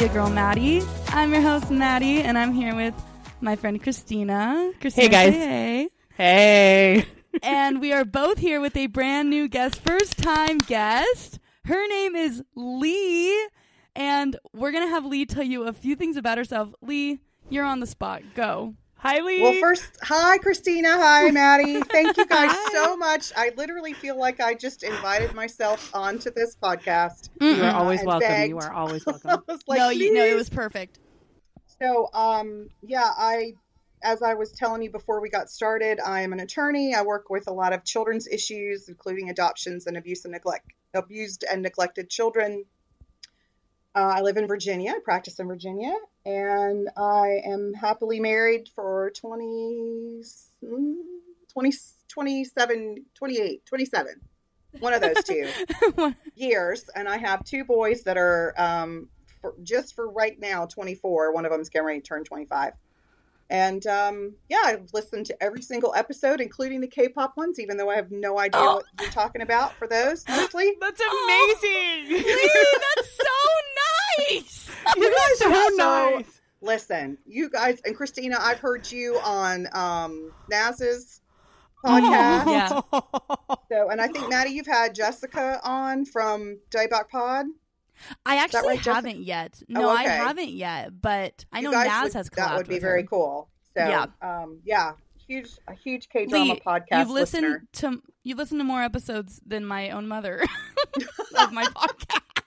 A Girl Maddie. I'm your host, Maddie, and I'm here with my friend Christina. Christina Hey, guys. Hey. Hey. and we are both here with a brand new guest, first time guest. Her name is Lee, and we're going to have Lee tell you a few things about herself. Lee, you're on the spot. Go. Hi, Lee. Well, first, hi, Christina. Hi, Maddie. Thank you guys so much. I literally feel like I just invited myself onto this podcast. you Mm-mm. are always welcome. begged. You are always welcome. was like, no, you, no, it was perfect. So, um, yeah, I, as I was telling you before we got started, I am an attorney. I work with a lot of children's issues, including adoptions and abuse and neglect, abused and neglected children. Uh, I live in Virginia. I practice in Virginia, and I am happily married for 20, mm, 20 27, 28, 27. One of those two years, and I have two boys that are um, for, just for right now 24. One of them is getting ready to turn 25. And um, yeah, I've listened to every single episode, including the K-pop ones, even though I have no idea Oh. what you're talking about for those mostly. That's Oh, amazing. Lee, that's so nice. you guys are so So- nice. Listen, you guys and Christina, I've heard you on um, Naz's Oh. podcast. Yeah. So, and I think Maddie, you've had Jessica on from Daybach Pod. I actually right, haven't yet. No, I okay. haven't yet, but I You know guys Naz would- has That would be with very her. cool. So, Yeah. um, yeah, huge, a huge K drama podcast you've listened listener. to you've listened to more episodes than my own mother of my podcast.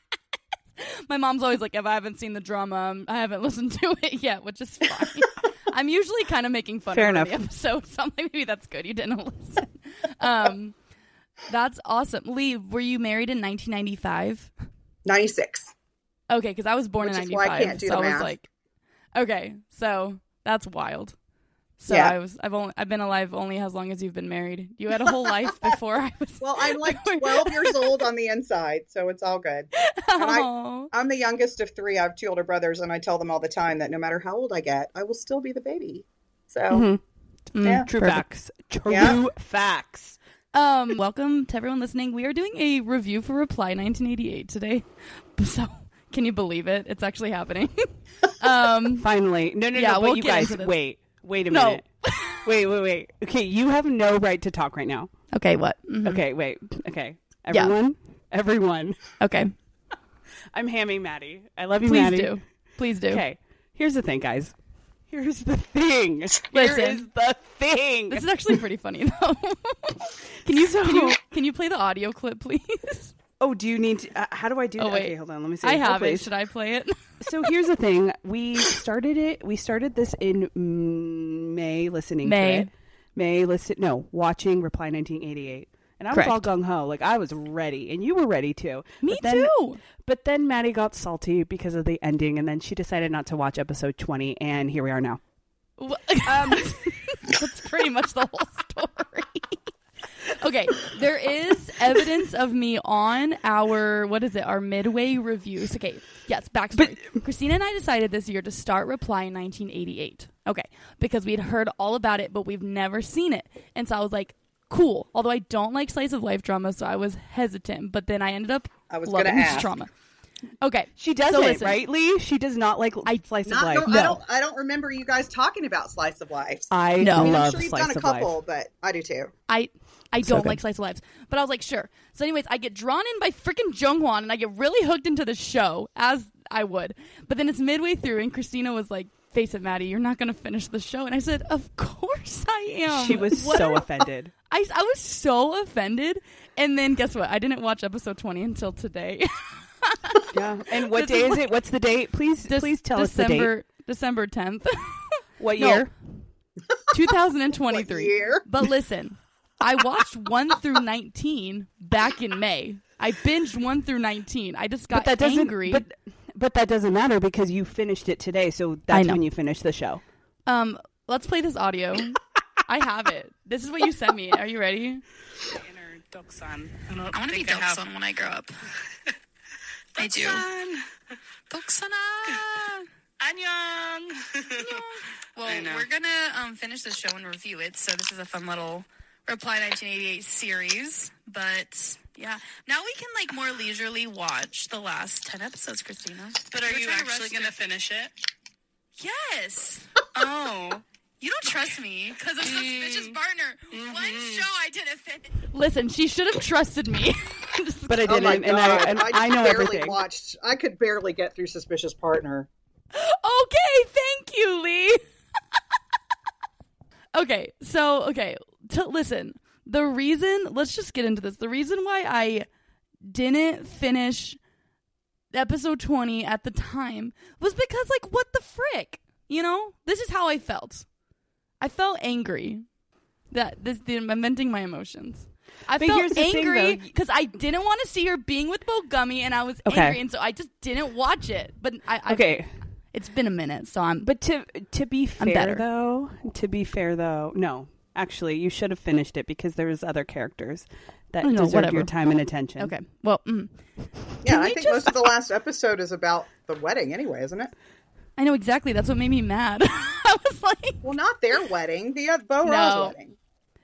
my mom's always like, if I haven't seen the drama, um, I haven't listened to it yet, which is fine. I'm usually kind of making fun Fair of her in the enough. episode, so I'm like, maybe that's good. You didn't listen. Um, that's awesome. Lee, were you married in 1995? 96. Okay, because I was born Which in is '95, why I can't do so the I was like, okay, so that's wild. So Yeah. I was, I've only, I've been alive only as long as you've been married. You had a whole life before I was. Well, I'm like 12 years old on the inside, so it's all good. and I, I'm the youngest of three. I have two older brothers, and I tell them all the time that no matter how old I get, I will still be the baby. So, Mhm. Mm, Yeah. True perfect. facts. True Yeah. facts. Um, welcome to everyone listening. We are doing a review for Reply 1988 today. So, can you believe it? It's actually happening. um, Finally. No, no, Yeah, no. But we'll you guys, wait. Wait a No. minute. wait, wait, wait. Okay, you have no right to talk right now. okay, what? Mhm. Okay, wait. Okay. Yeah. Everyone, everyone. Okay, I'm hamming Maddie. I love you, please Maddie. do. Please do. Okay. Here's the thing, guys. Here's the thing. Listen. is the thing. This is actually pretty funny though. can you can you can you play the audio clip, please? Oh, do you need to? Uh, how do I do Oh, that? wait. Okay, hold on. Let me see. I Oh, have it. Should I play it? So here's the thing. We started it. We started this in mm, May, listening May. to it. May listen. No, watching Reply 1988, and I was all gung ho. Like I was ready, and you were ready too. Me But then- too. But then Maddie got salty because of the ending, and then she decided not to watch episode 20, and here we are now. Wha- um, That's pretty much the whole story. okay, there is evidence of me on our what is it? Our midway reviews. Okay, yes, backstory. Christina and I decided this year to start Reply in 1988. Okay, because we'd heard all about it, but we've never seen it, and so I was like, cool. Although I don't like slice of life drama, so I was hesitant. But then I ended up I was loving gonna this ask. drama. Okay, She doesn't, listen. right, Lee? She does not like I- slice of life. no, No. I don't. I don't remember you guys talking about slice of life. I No. I mean, love I'm sure you've slice done a of life. couple, but I do too. I I don't good. like slice of lives, but I was like, sure. So, anyways, I get drawn in by freaking Jung Hwan, and I get really hooked into the show as I would. But then it's midway through, and Christina was like, "Face it, Maddie, you're not going to finish the show." And I said, "Of course I am." She was What so offended. I I was so offended, and then guess what? I didn't watch episode twenty until today. Yeah. And what This day is is it? What's the date? Please, This- please tell us the date. December December tenth, What year? two thousand and What year? But listen, I watched 1 through 19 back in May. I binged 1 through 19. I just got but that doesn't. angry. But but that doesn't matter because you finished it today. So that's when you finished the show. um, let's play this audio. I have it. This is what you sent me. Are you ready? inner Doksun. I, I want to be Doksun when I grow up. I do. Doksana. Annyeong. Well, I know. we're gonna um, finish the show and review it. So this is a fun little Reply 1988 series, but yeah, now we can like more leisurely watch the last 10 episodes, Christina. But are We're you actually going to finish it? Yes. oh. You don't trust me because of suspicious mm. partner. One mm-hmm. show I didn't finish. Listen, she should have trusted me. But I Oh didn't, my and I God, and I, I know barely everything. watched. I could barely get through Suspicious Partner. okay, thank you, Lee. okay, so okay, to listen. The reason, let's just get into this. The reason why I didn't finish episode 20 at the time was because like what the frick? You know? This is how I felt. I felt angry. That this I'm venting my emotions. I But felt here's the thing, angry because I didn't want to see her being with Bo Gummy, and I was Okay. angry, and so I just didn't watch it. But I, I Okay, it's been a minute, so I'm. but to to be I'm better. fair though, to be fair though, no, actually, you should have finished it because there was other characters that Oh, no, deserved whatever. your time and attention. Okay. Well, mm. Yeah, Can I we think just- most of the last episode is about the wedding, anyway, isn't it? I know exactly. That's what made me mad. I was like, Well, not their wedding, the uh, Bo No. Ra's wedding.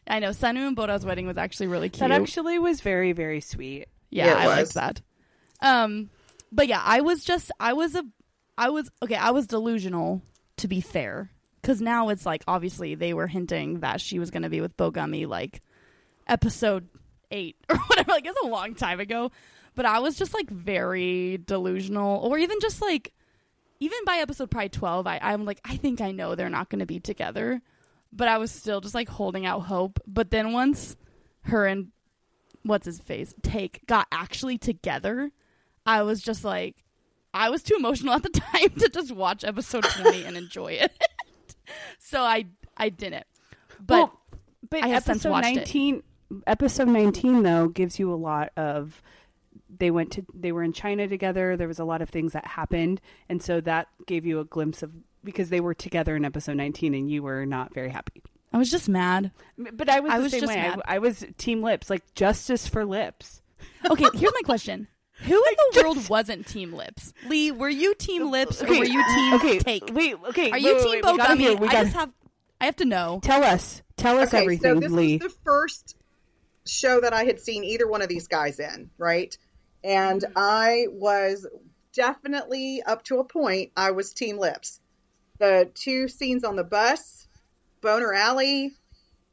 I know. Sunu and Bora's wedding was actually really cute. That actually was very very sweet. yeah, Yeah, it I liked that. Um, but yeah, I was just, I was a, I was okay. I was delusional, to be fair, because now it's like obviously they were hinting that she was going to be with Bo Gummy like episode eight or whatever. Like it's a long time ago, but I was just like very delusional, or even just like, even by episode probably twelve, I, I'm like, I think I know they're not going to be together, but I was still just like holding out hope. But then once her and what's his face take got actually together, I was just like, I was too emotional at the time to just watch episode twenty and enjoy it. so I I didn't. But Well, but I have since episode watched it. nineteen, episode nineteen though gives you a lot of. They went to they were in China together. There was a lot of things that happened, and so that gave you a glimpse of because they were together in episode nineteen, and you were not very happy. I was just mad. But I was I the was same just way. I, mad. I was team lips, like justice for lips. Okay, here's my question. Who in the world wasn't Team Lips? Lee, were you Team Lips or were you Team okay, Take? Wait, okay. Are wait, you wait, Team wait, Bo we gotta Gummy? hear- we I gotta- just have I have to know. Tell us. Tell us Okay, everything, so this Lee. was the first show that I had seen either one of these guys in, right? And mm-hmm. I was definitely up to a point. I was Team Lips. The two scenes on the bus, Boner Alley,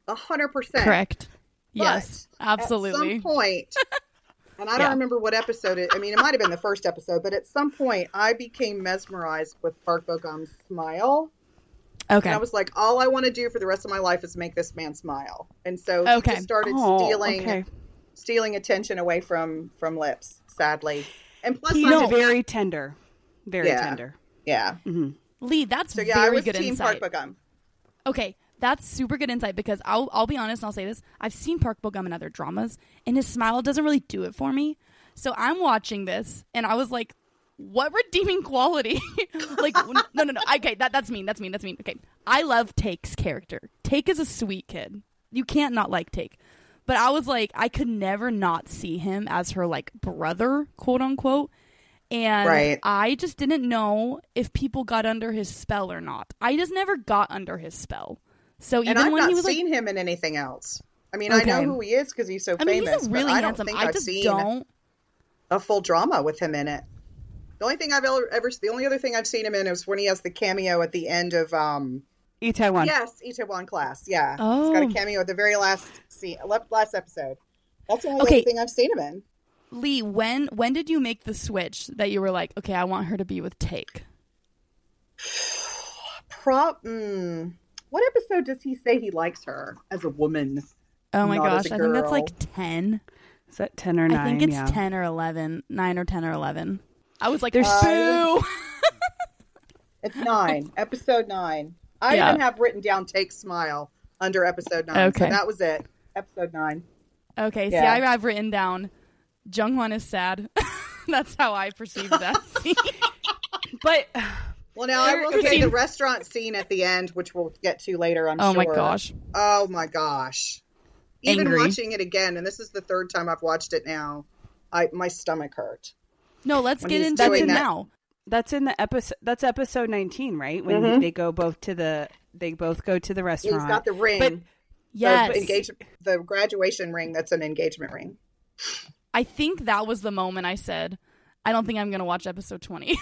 a hundred percent Correct. But Yes, absolutely. At some point, and I don't Yeah. remember what episode it. I mean, it might have been the first episode, but at some point, I became mesmerized with Park Bo Gum's smile. Okay. And I was like, all I want to do for the rest of my life is make this man smile. And so Okay. he just started Oh, stealing okay. stealing attention away from from lips, sadly. And plus, He's I'm- very tender. Very Yeah. tender. yeah. Mm-hmm. Lee, that's So yeah, I very was good team insight. Park Bo Gum. Okay, that's super good insight because I'll I'll be honest and I'll say this. I've seen Park Bo Gum in other dramas, and his smile doesn't really do it for me. So I'm watching this, and I was like, "What redeeming quality?" like, no, no, no. Okay, that that's mean. That's mean. That's mean. Okay, I love Take's character. Take is a sweet kid. You can't not like Take. But I was like, I could never not see him as her like brother, quote unquote. And Right. I just didn't know if people got under his spell or not. I just never got under his spell. So And even I've when not he was like, seen him in anything else. I mean, I know who he is because he's so I mean, famous. he's a really but I don't handsome. think I have just seen don't. a full drama with him in it. The only thing I've ever, ever the only other thing I've seen him in is when he has the cameo at the end of um E Taiwan. yes Itaewon Class. Yeah, oh. he's got Oh. a cameo at the very last scene, left last episode. That's the only Okay. thing I've seen him in. Lee, when when did you make the switch that you were like, okay, I want her to be with Take? Prop. Mm, what episode does he say he likes her as a woman? Oh my gosh, a I think that's like ten. Is that ten or nine? I think it's yeah. ten or eleven, nine or ten or eleven. I was like, There's- boo. It's nine, episode nine. I Yeah. even have written down "Take Smile" under episode nine. Okay. So that was it. Episode nine. okay, see, Yeah. I, I've written down, Jung Hwan is sad. that's how I perceived that scene. But Well, now I There- will say Christine- the restaurant scene at the end, which we'll get to later. I'm oh sure. my gosh. Oh my gosh. Even Angry. watching it again, and this is the third time I've watched it now, I my stomach hurt. No, let's When get he's into doing it that- now. that's in the episode. That's episode nineteen, right? When Mhm. they go both to the. They both go to the He's restaurant. got the ring. But Yes. The engagement, the graduation ring. That's an engagement ring. I think that was the moment I said, I don't think I'm going to watch episode 20.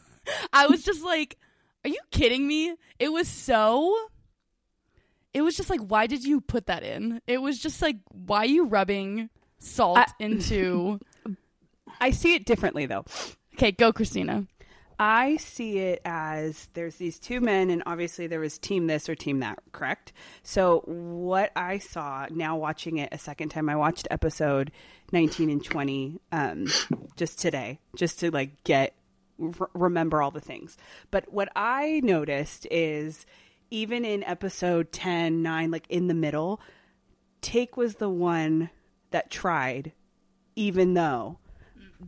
I was just like, are you kidding me? It was so. It was just like, why did you put that in? It was just like, why are you rubbing salt I- into. I see it differently though. Okay, go, Christina. I see it as there's these two men, and obviously there was team this or team that, correct? So, what I saw now watching it a second time, I watched episode 19 and 20 um, just today, just to like get, remember all the things. But what I noticed is even in episode 10, 9, like in the middle, Take was the one that tried, even though.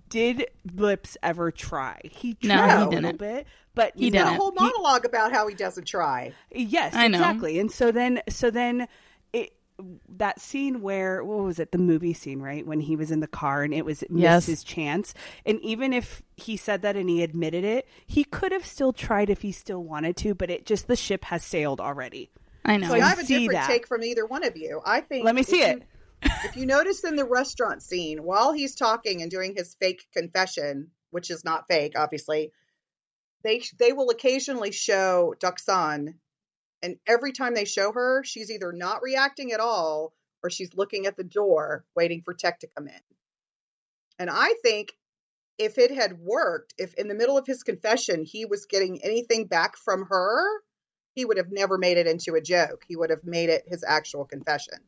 Did Lips ever try? He No, tried he a little didn't. bit, but He you There's know, a didn't. whole he- monologue about how he doesn't try. Yes, I know. exactly. And so then, so then, it that scene where what was it? The movie scene, right? When he was in the car and it was missed Yes. his chance. And even if he said that and he admitted it, he could have still tried if he still wanted to. But it just the ship has sailed already. I know. So I have a see different that. take from either one of you. I think. Let me if see you- it. If you notice in the restaurant scene, while he's talking and doing his fake confession, which is not fake, obviously, they they will occasionally show Doksun, and every time they show her, she's either not reacting at all or she's looking at the door waiting for Tech to come in. And I think if it had worked, if in the middle of his confession he was getting anything back from her, he would have never made it into a joke. He would have made it his actual confession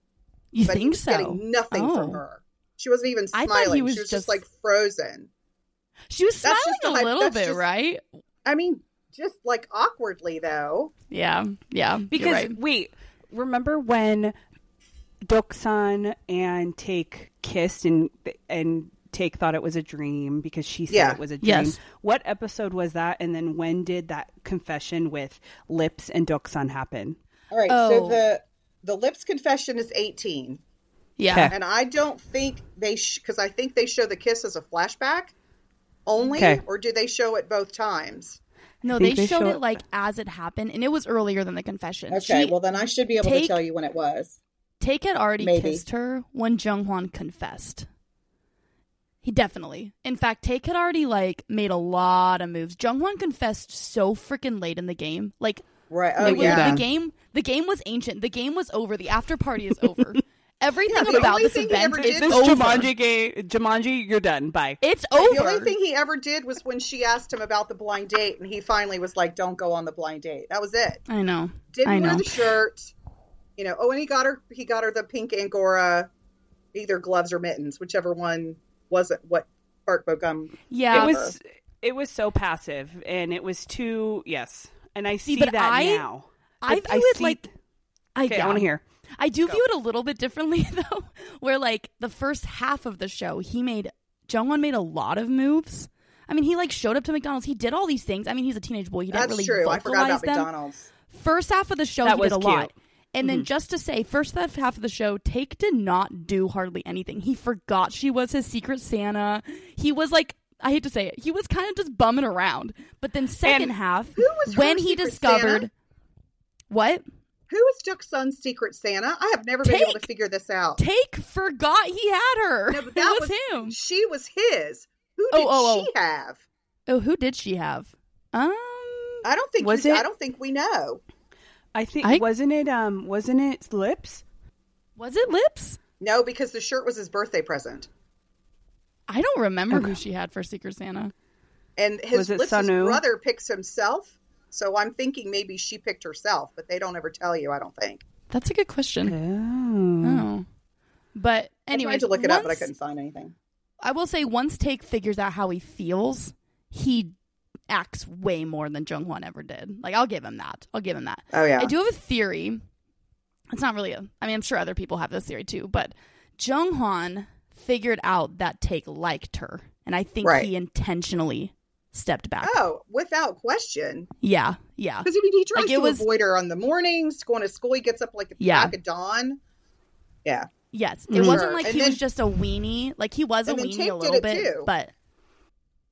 you but he think was so? getting nothing Oh. from her. She wasn't even I smiling. thought he was she was just- just, like frozen. She was That's smiling just a a little that's bit, just- right? I mean, just like awkwardly though. Yeah, yeah. Because right. wait, remember when Doksun and Take kissed and and Take thought it was a dream because she said Yeah. it was a dream. Yes. What episode was that? And then when did that confession with Lips and Doksun happen? All right, Oh. so the the lips confession is 18, yeah. Okay. and I don't think they because I think they show the kiss as a flashback only, Okay. or do they show it both times? No, they they showed show it it- like as it happened, and it was earlier than the confession. Okay, She- well then I should be able take- to tell you when it was. Take had already Maybe. kissed her when Jung Hwan confessed. He definitely. In fact, Take had already like made a lot of moves. Jung Hwan confessed so freaking late in the game. Like Right. Oh it was- yeah. the game the game was ancient. The game was over. The after party is over. Everything Yeah, about this thing he event is This over. Jumanji game, Jumanji, you're done. Bye. It's over. The only thing he ever did was when she asked him about the blind date, and he finally was like, "Don't go on the blind date." That was it. I know. didn't I wear know. the shirt. You know, oh, and he got her. He got her the pink angora, either gloves or mittens, whichever one wasn't what Park Bo Gum. Yeah. it was it was so passive and it was too yes. And I see, but that I- now. I But view it see- like I, Okay, yeah. I want to hear. I do view it a little bit differently though, where like the first half of the show, he made Jung Hwan made a lot of moves. I mean, he like showed up to McDonald's. He did all these things. I mean, he's a teenage boy. He didn't That's really true. I forgot vocalize about them. McDonald's. First half of the show, That he was did a cute. lot. And then mm-hmm. just to say, first half half of the show, Take did not do hardly anything. He forgot she was his secret Santa. He was like, I hate to say it, he was kind of just bumming around. But then second And half, was when he discovered Santa? what Who is Doksun's secret Santa? I have never been able to figure this out. Take forgot he had her. No, but it that was, him. She was his. Who Oh, did oh, she have? Oh, who did she have? Um, I don't think. Was you- it- I don't think we know. I think I- wasn't it um wasn't it lips? was it Lips? No, because the shirt was his birthday present, I don't remember who she had for Secret Santa. and his Was it Lips' Sanu? brother picks himself. So I'm thinking maybe she picked herself, but they don't ever tell you. I don't think. That's a good question. Oh. Oh, but anyway, I anyway, tried to look it up, but I couldn't find anything. I will say once Take figures out how he feels, he acts way more than Jung Hwan ever did. Like I'll give him that. I'll give him that. Oh yeah. I do have a theory. It's not really a. I mean, I'm sure other people have this theory too, but Jung Hwan figured out that Take liked her, and I think Right. he intentionally stepped back. Oh, without question. Yeah, yeah. Because I mean, he tries Like, to was- avoid her on the mornings, going to school. He gets up like at the Yeah. of dawn. Yeah. Yes, it Mhm. wasn't like And he then- was just a weenie. Like he was a And then weenie Take a did little it bit, too. but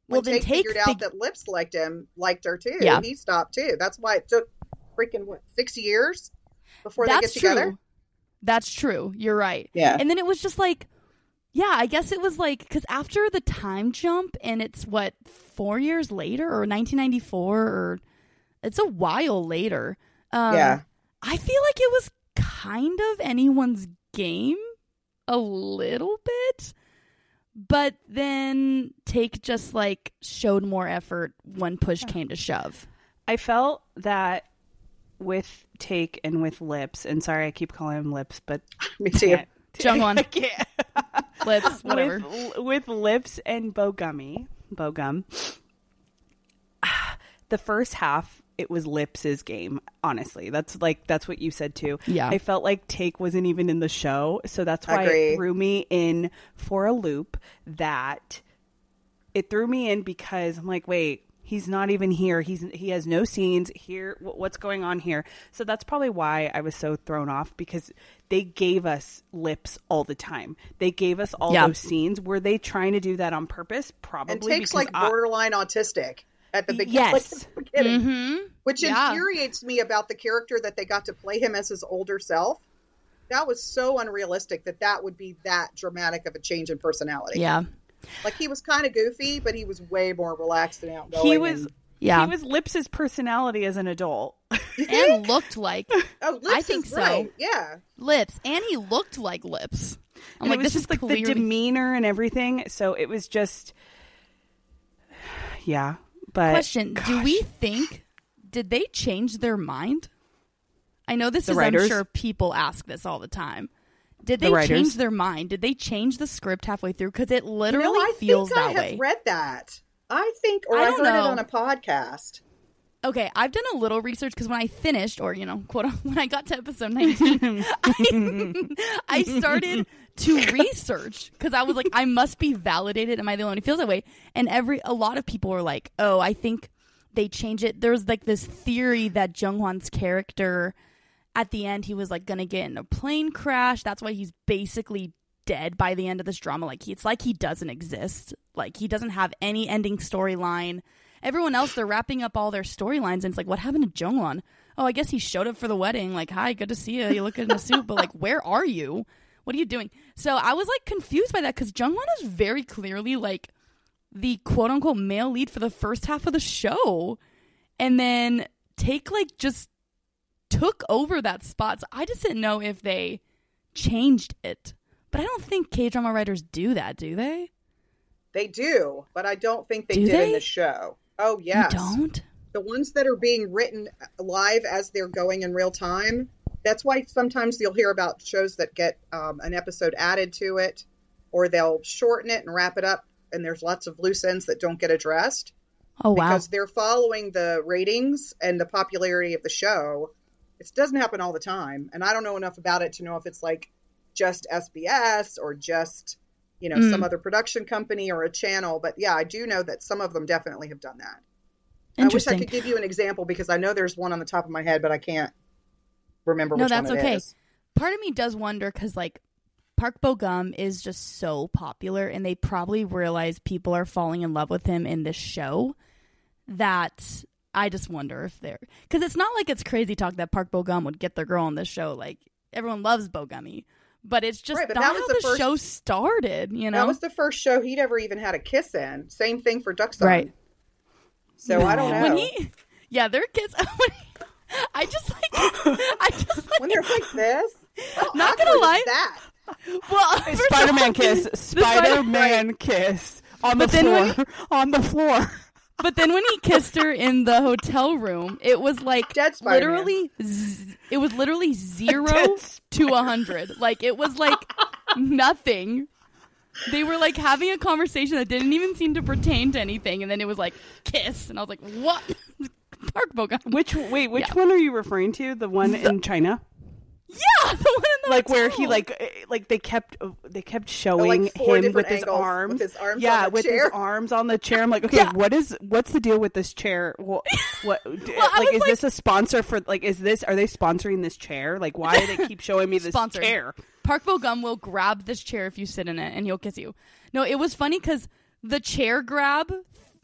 When well, then Take figured out that Lips liked him, liked her too. Yeah. He stopped too. That's why it took freaking what six years before they that's get together. true. That's true. You're right. Yeah. And then it was just like, yeah, I guess it was like because after the time jump, and it's what four years later or 1994 or it's a while later. Um, Yeah. I feel like it was kind of anyone's game a little bit, but then Take just like showed more effort when push came to shove. I felt that with Take and with Lips, and sorry I keep calling him Lips, but Me too. Can't- Jung Hwan. I can't. Lips, whatever. With, with Lips and Bogummy, Bogum, the first half it was Lips's game. Honestly, that's like that's what you said too. Yeah. I felt like Take wasn't even in the show, so that's why Agree. it threw me in for a loop. That it threw me in because I'm like, wait, he's not even here. He's he has no scenes here. What's going on here? So that's probably why I was so thrown off because they gave us lips all the time. They gave us all Yeah. those scenes. Were they trying to do that on purpose? Probably. and takes because like I- borderline autistic at the beginning. Yes. like, the beginning. Mm-hmm. Which Yeah. infuriates me about the character that they got to play him as his older self. That was so unrealistic that that would be that dramatic of a change in personality. Yeah. Like he was kind of goofy, but he was way more relaxed and outgoing. he was. and- Yeah. He was Lips's personality as an adult. and looked like oh, Lips I think is so. right. Yeah. lips, and he looked like lips. I'm And like, it was this just is like clearly. the demeanor and everything. So it was just, yeah. But Question: Do we think did they change their mind? I know this The is. writers? I'm sure people ask this all the time. Did they writers? change their mind? Did they change the script halfway through? Because it literally you know, I feels think I that have way. read that. I think, or I I, don't heard know. it on a podcast. Okay, I've done a little research because when I finished, or you know, quote, unquote, when I got to episode 19, I, I started to research because I was like, I must be validated. Am I the only one who feels that way? And every a lot of people were like, oh, I think they change it. There's like this theory that Jung Hwan's character at the end he was like gonna get in a plane crash. That's why he's basically dead by the end of this drama. Like he, it's like he doesn't exist. Like he doesn't have any ending storyline. Everyone else they're wrapping up all their storylines, and it's like, what happened to Jung Hwan? Oh, I guess he showed up for the wedding. Like, hi, good to see you. You look good in a suit, but like, where are you? What are you doing? So I was like confused by that because Jung Hwan is very clearly like the quote unquote male lead for the first half of the show, and then take like just took over that spot. So I just didn't know if they changed it. But I don't think K drama writers do that, do they? They do, but I don't think they Do did they? in the show. Oh yes, You don't? the ones that are being written live as they're going in real time. That's why sometimes you'll hear about shows that get um, an episode added to it, or they'll shorten it and wrap it up, and there's lots of loose ends that don't get addressed Oh wow. because they're following the ratings and the popularity of the show. It doesn't happen all the time, and I don't know enough about it to know if it's like just SBS or just you know Mm. some other production company or a channel. But yeah, I do know that some of them definitely have done that. I wish I could give you an example because I know there's one on the top of my head, but I can't remember No, which that's one it okay. is. Part of me does wonder because like Park Bo Gum is just so popular, and they probably realize people are falling in love with him in this show. That I just wonder if they're because it's not like it's crazy talk that Park Bo Gum would get their girl on this show. Like everyone loves Bo Gummy, but it's just Right, but not that was how the the, first- show started. You know, That was the first show he'd ever even had a kiss in. Same thing for Doksun. Right. So I don't know. when he, yeah, their kids. when he- I just like, I just like. when they're like this, how Not gonna awkward is lie. that well, Spider Man all, kiss. Spider Man kiss on the But then when floor. On the floor. But then when he kissed her in the hotel room, it was like Dead literally, z- it was literally zero to a hundred. Like it was like nothing. They were like having a conversation that didn't even seem to pertain to anything, and then it was like kiss, and I was like, "What?" Park Bogum. Which wait, which Yeah. one are you referring to? The one in China? Yeah, the one in the like where he like eh, like they kept uh, they kept showing four him with his arms with his arms yeah on the with chair. his arms on the chair i'm like okay Yeah. what is what's the deal with this chair what what I like is this a sponsor for like is this are they sponsoring this chair like why do they keep showing me this Sponsored. chair Park Bo Gum will grab this chair if you sit in it, and he'll kiss you. No, it was funny because the chair grab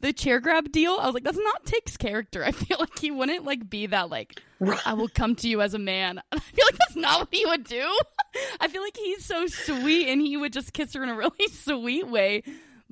the chair grab deal, I was like, that's not Take's character. I feel like he wouldn't like be that like I will come to you as a man. I feel like that's not what he would do. I feel like he's so sweet and he would just kiss her in a really sweet way.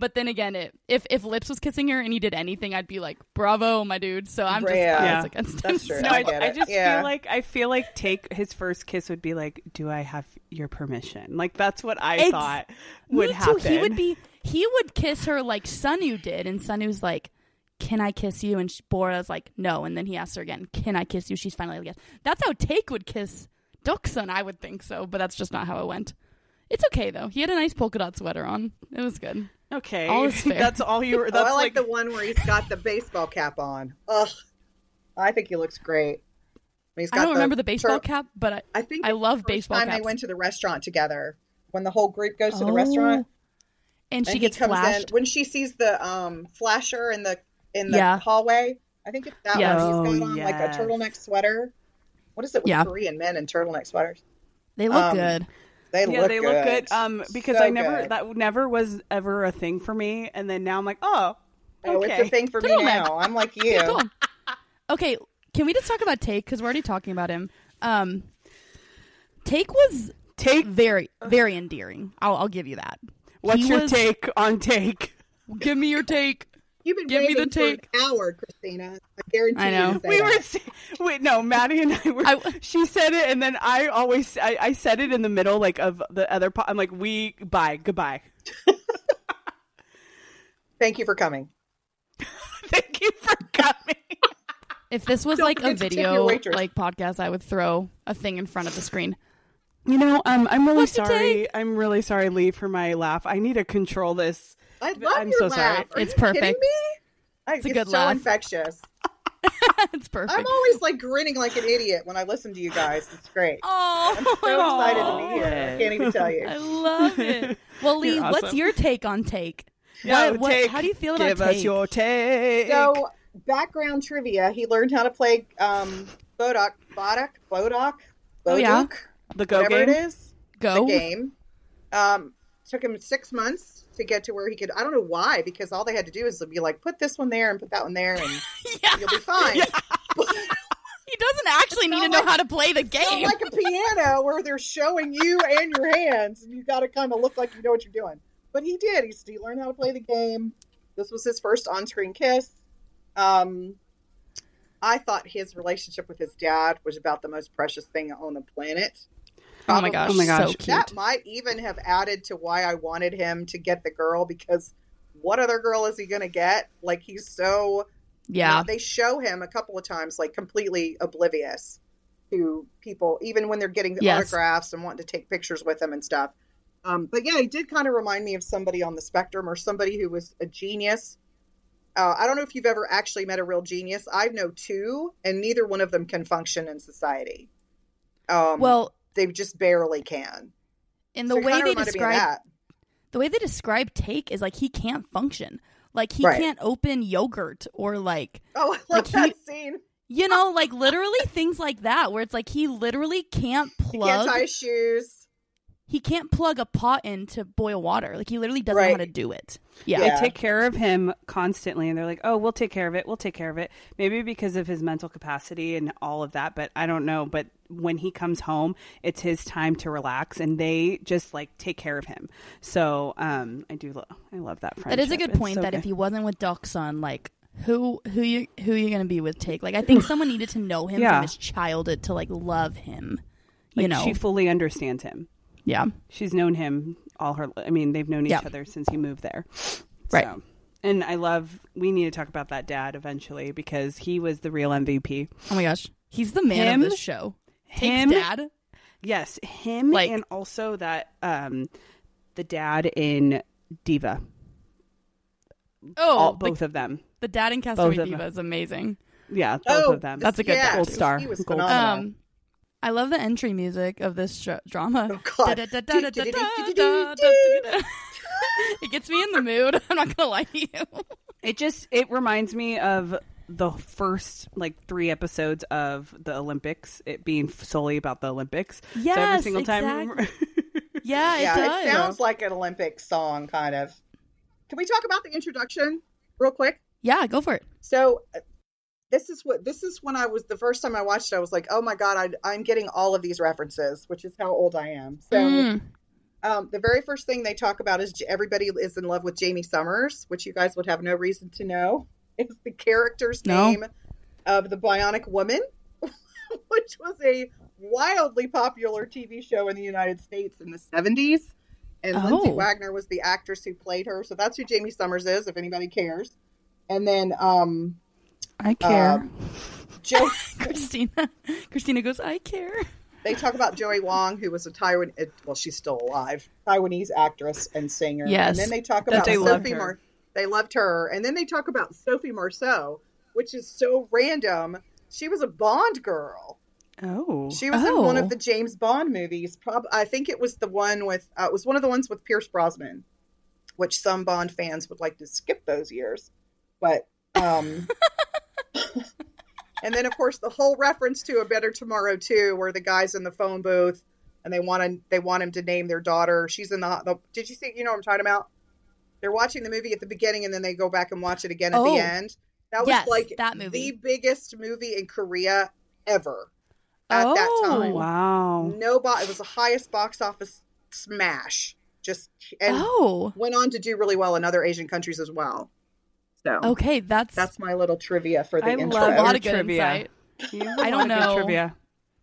But then again, it, if if Lips was kissing her and he did anything, I'd be like, "Bravo, my dude." So I'm just Yeah. biased Yeah. against him. True. No, I I, I just Yeah. feel like I feel like take his first kiss would be like, "Do I have your permission?" Like that's what I Ex- thought would Me happen. too. He would be. He would kiss her like Sunu did, and Sunu's like, "Can I kiss you?" And she, Bora's like, "No." And then he asks her again, "Can I kiss you?" She's finally like, "Yes." That's how Take would kiss Doksun. I would think so, but that's just not how it went. It's okay though. He had a nice polka dot sweater on. It was good. Okay. All is fair. that's all you were. Oh, That's I like, like, the one where he's got the baseball cap on. Ugh, I think he looks great. He's I got don't remember the baseball tur- cap, but I, I think I love the first baseball time they went to the restaurant together when the whole group goes to the Oh. restaurant and she and gets he comes flashed. in when she sees the um flasher in the in the Yeah. hallway. I think it's that Yes. one. He's Oh, got on like a turtleneck sweater. What is it with Yeah. Korean men and turtleneck sweaters? They look um, good. They yeah, look they good. look good. Um, because So I never good. that never was ever a thing for me, and then now I'm like, oh, Oh, okay. it's a thing for me Turtleneck. now. I'm like you. Okay. Okay, can we just talk about Take because we're already talking about him. Um, Take was Take very, very endearing. I'll, I'll give you that. what's He your was- take on take? Give me your take. You've been Give me waiting the for take. an hour, Christina. I guarantee I you know. to say We that. were wait, no, Maddie and I were. I- she said it, and then I always I, I said it in the middle, like of the other. Po- I'm like, we bye, goodbye. Thank you for coming. Thank you for coming. If this was Don't like a forget to tip your video like podcast, I would throw a thing in front of the screen. You know, um, I'm really What's sorry. I'm really sorry, Lee, for my laugh. I need to control this. I love I'm your so laugh. sorry. Are It's you perfect. me? I, It's a it's good so laugh. infectious. it's perfect. I'm always like grinning like an idiot when I listen to you guys. It's great. oh, I'm so excited to be here. I can't even tell you. I love it. Well, Lee, You're what's your take on Take? Yo, What- what- take, how do you feel about Give us your take. So, background trivia: He learned how to play um, Baduk, Baduk, Baduk, Oh, yeah? The go whatever game. it is. Go. The game um, took him six months to get to where he could. I don't know why, because all they had to do is be like, put this one there and put that one there, and Yeah. you'll be fine. He doesn't actually need to know like- how to play the game. like a piano where they're showing you and your hands, and you got to kind of look like you know what you're doing. But he did. He, he learned how to play the game. This was his first on-screen kiss. Um, I thought his relationship with his dad was about the most precious thing on the planet. Oh my gosh, Oh my gosh. so cute. That might even have added to why I wanted him to get the girl because what other girl is he going to get? Like he's so yeah. they show him a couple of times like completely oblivious to people, even when they're getting Yes. autographs and wanting to take pictures with him and stuff. Um, but yeah, he did kind of remind me of somebody on the spectrum or somebody who was a genius. Uh, I don't know if you've ever actually met a real genius. I know two, and neither one of them can function in society. Um, Well, they just barely can. in the So way they reminded me of describe that. the way they describe Take is like he can't function. Like he Right. can't open yogurt or like Oh, I love Like, he- that scene. you know like literally things like that where it's like he literally can't He can't tie his shoes. He can't plug a pot in to boil water. Like he literally doesn't know how to do it. Yeah. Yeah. They take care of him constantly, and they're like, "Oh, we'll take care of it. We'll take care of it." Maybe because of his mental capacity and all of that, but I don't know. But when he comes home, it's his time to relax, and they just like take care of him. So, um, I do, lo- I love that friendship. That is a good It's point. so that good. if he wasn't with Doksun, like who who you who are you gonna be with Take? Like I think someone needed to know him Yeah. from his childhood to like love him. You like, know. she fully understands him. Yeah. She's known him all her. I mean, they've known each Yeah. other since he moved there. Right. So, and I love. We need to talk about that dad eventually because he was the real MVP. Oh my gosh. He's the man Him? of this show. Take's Him, dad. yes, him, Like- and also that um, the dad in Diva. Oh, all, the, both of them. the dad in Castaway Diva them. is amazing. Yeah, both Oh, of them. That's a good yeah, Gold star. He was Gold phenomenal. Um, I love the entry music of this drama. Oh, it gets me in the mood. I'm not gonna lie to you. It just it reminds me of the first like three episodes of the Olympics. It being solely about the Olympics. Yes, so every single exactly. time. yeah, it yeah, does. It sounds like an Olympic song, kind of. Can we talk about the introduction real quick? Yeah, go for it. So this is what this is when I was the first time I watched it. I was like, oh my god, I, I'm getting all of these references, which is how old I am. So Mm. um, the very first thing they talk about is everybody is in love with Jamie Summers, which you guys would have no reason to know. Is the character's No. name of the Bionic Woman, which was a wildly popular TV show in the United States in the 70s. And Lindsay Oh. Wagner was the actress who played her. So that's who Jamie Summers is, if anybody cares. And then um, I care. um, Joe, Christina. Christina goes, I care. they talk about Joey Wong, who was a Taiwan, well, she's still alive, Taiwanese actress and singer. Yes. And then they talk about they Sophie. Mar. They loved her, and then they talk about Sophie Marceau, which is so random. She was a Bond girl. oh. She was in one of the James Bond movies. Prob- I think it was the one with. Uh, it was one of the ones with Pierce Brosnan, which some Bond fans would like to skip those years. But um, and then of course the whole reference to a Better Tomorrow too, where the guys in the phone booth and they want to they want him to name their daughter. She's in the. the did you see? You know what I'm talking about? They're watching the movie at the beginning and then they go back and watch it again at Oh. the end. That was Yes, like that movie. the biggest movie in Korea ever at that Oh. time. wow. No, bo- it was the highest box office smash. Just and oh. went on to do really well in other Asian countries as well. So Okay, that's, that's my little trivia for the I intro. love a lot of good trivia. insight. You have I a don't lot of good know. Trivia.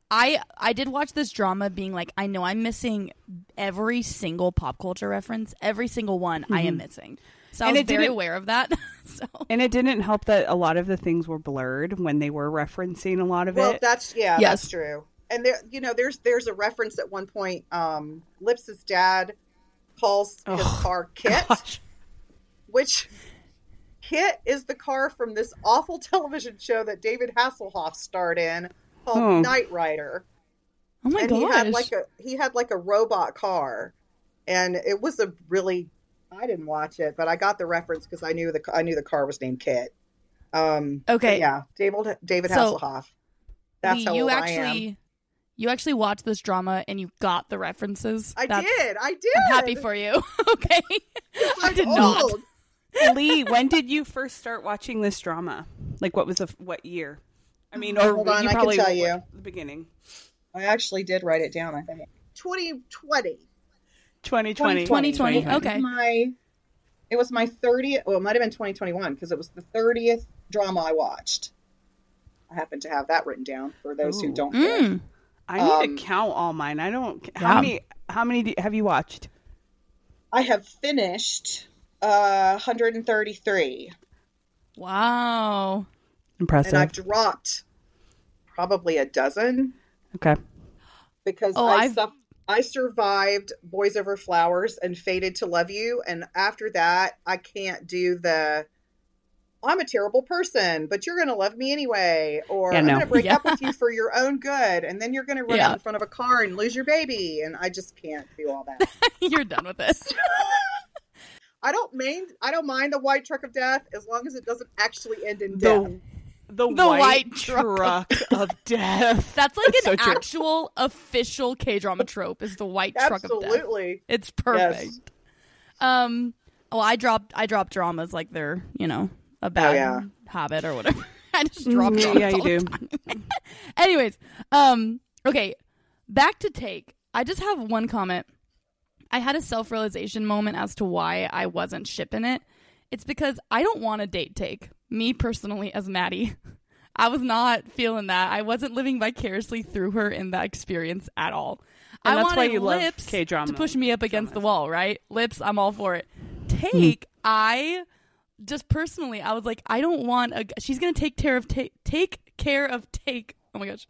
I I did watch this drama being like I know I'm missing every single pop culture reference, every single one I am missing. So I was it very didn't- aware of that. so And it didn't help that a lot of the things were blurred when they were referencing a lot of Well, it. Well, that's yeah, Yes. that's true. And there, you know, there's there's a reference at one point. Um, Lips's dad calls his Oh, car KITT, Gosh. which KITT is the car from this awful television show that David Hasselhoff starred in called Hmm. Knight Rider. oh my god. and gosh. he had like a he had like a robot car, and it was a really I didn't watch it, but I got the reference because I knew the I knew the car was named KITT. Um, Okay. yeah, David David So, Hasselhoff. That's how you old actually I am. you actually watched this drama and you got the references. I That's- did. I did. I'm happy for you. okay. I did not. Old. Lee, when did you first start watching this drama? Like, what was the what year? I mean, or Hold on, you I can probably tell you. the beginning. I actually did write it down. I think 2020. 2020. 2020, It was okay. My it was my 30th. Well, it might have been 2021 because it was the 30th drama I watched. I happen to have that written down for those who don't. Mm. I need Um, to count all mine. I don't. How Yeah. many? How many do, have you watched? I have finished uh, 133, Wow. Impressive. and I've dropped probably a dozen okay. because Oh, I I've- I survived Boys Over Flowers and Fated to Love You, and after that, I can't do the. I'm a terrible person, but you're going to love me anyway, or Yeah, I'm going to break Yeah. up with you for your own good, and then you're going to run Yeah. out in front of a car and lose your baby, and I just can't do all that. You're done with it. I don't mind. I don't mind the white truck of death as long as it doesn't actually end in death. The the, The white, white truck, of death. That's like So an true. actual official K drama trope is the white truck of death. Absolutely. It's perfect. Um well I dropped I drop dramas like they're, you know, a bad Oh, yeah. habit or whatever. I just drop Mm, dramas yeah, you all do. Anyways, um okay, back to take. I just have one comment. I had a self-realization moment as to why I wasn't shipping it. It's because I don't want a date take. Me personally as Maddie. I was not feeling that. I wasn't living vicariously through her in that experience at all. And I that's why wanted you love lips K-drama to push me up against the wall, right? Lips, I'm all for it. Take, I just personally, I was like, I don't want a. She's gonna take care of take take care of take. Oh my gosh,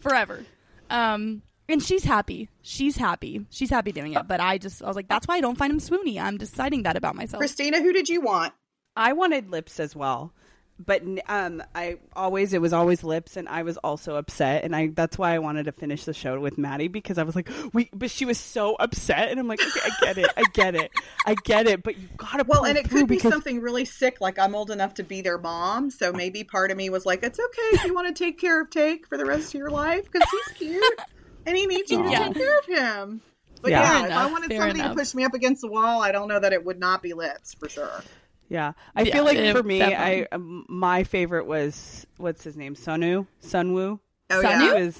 forever. Um, and she's happy. She's happy. She's happy doing it. But I just, I was like, that's why I don't find him swoony. I'm deciding that about myself. Christina, who did you want? I wanted lips as well, but um, I always it was always lips, and I was also upset, and I that's why I wanted to finish the show with Maddie because I was like, we, but she was so upset, and I'm like, okay, I get it, I get it, I get it, but you gotta Well, and it through could be because something really sick, like I'm old enough to be their mom. So maybe part of me was like, it's okay if you want to take care of Take for the rest of your life because he's cute and he needs you to Yeah. take care of him. But Yeah. yeah, Fair if I wanted fair somebody enough. to push me up against the wall, I don't know that it would not be lips for sure. Yeah, I Yeah, feel like it- for me, definitely. I um, my favorite was what's his name, Sunu, Sunwoo. Oh, Sunny? yeah. He was,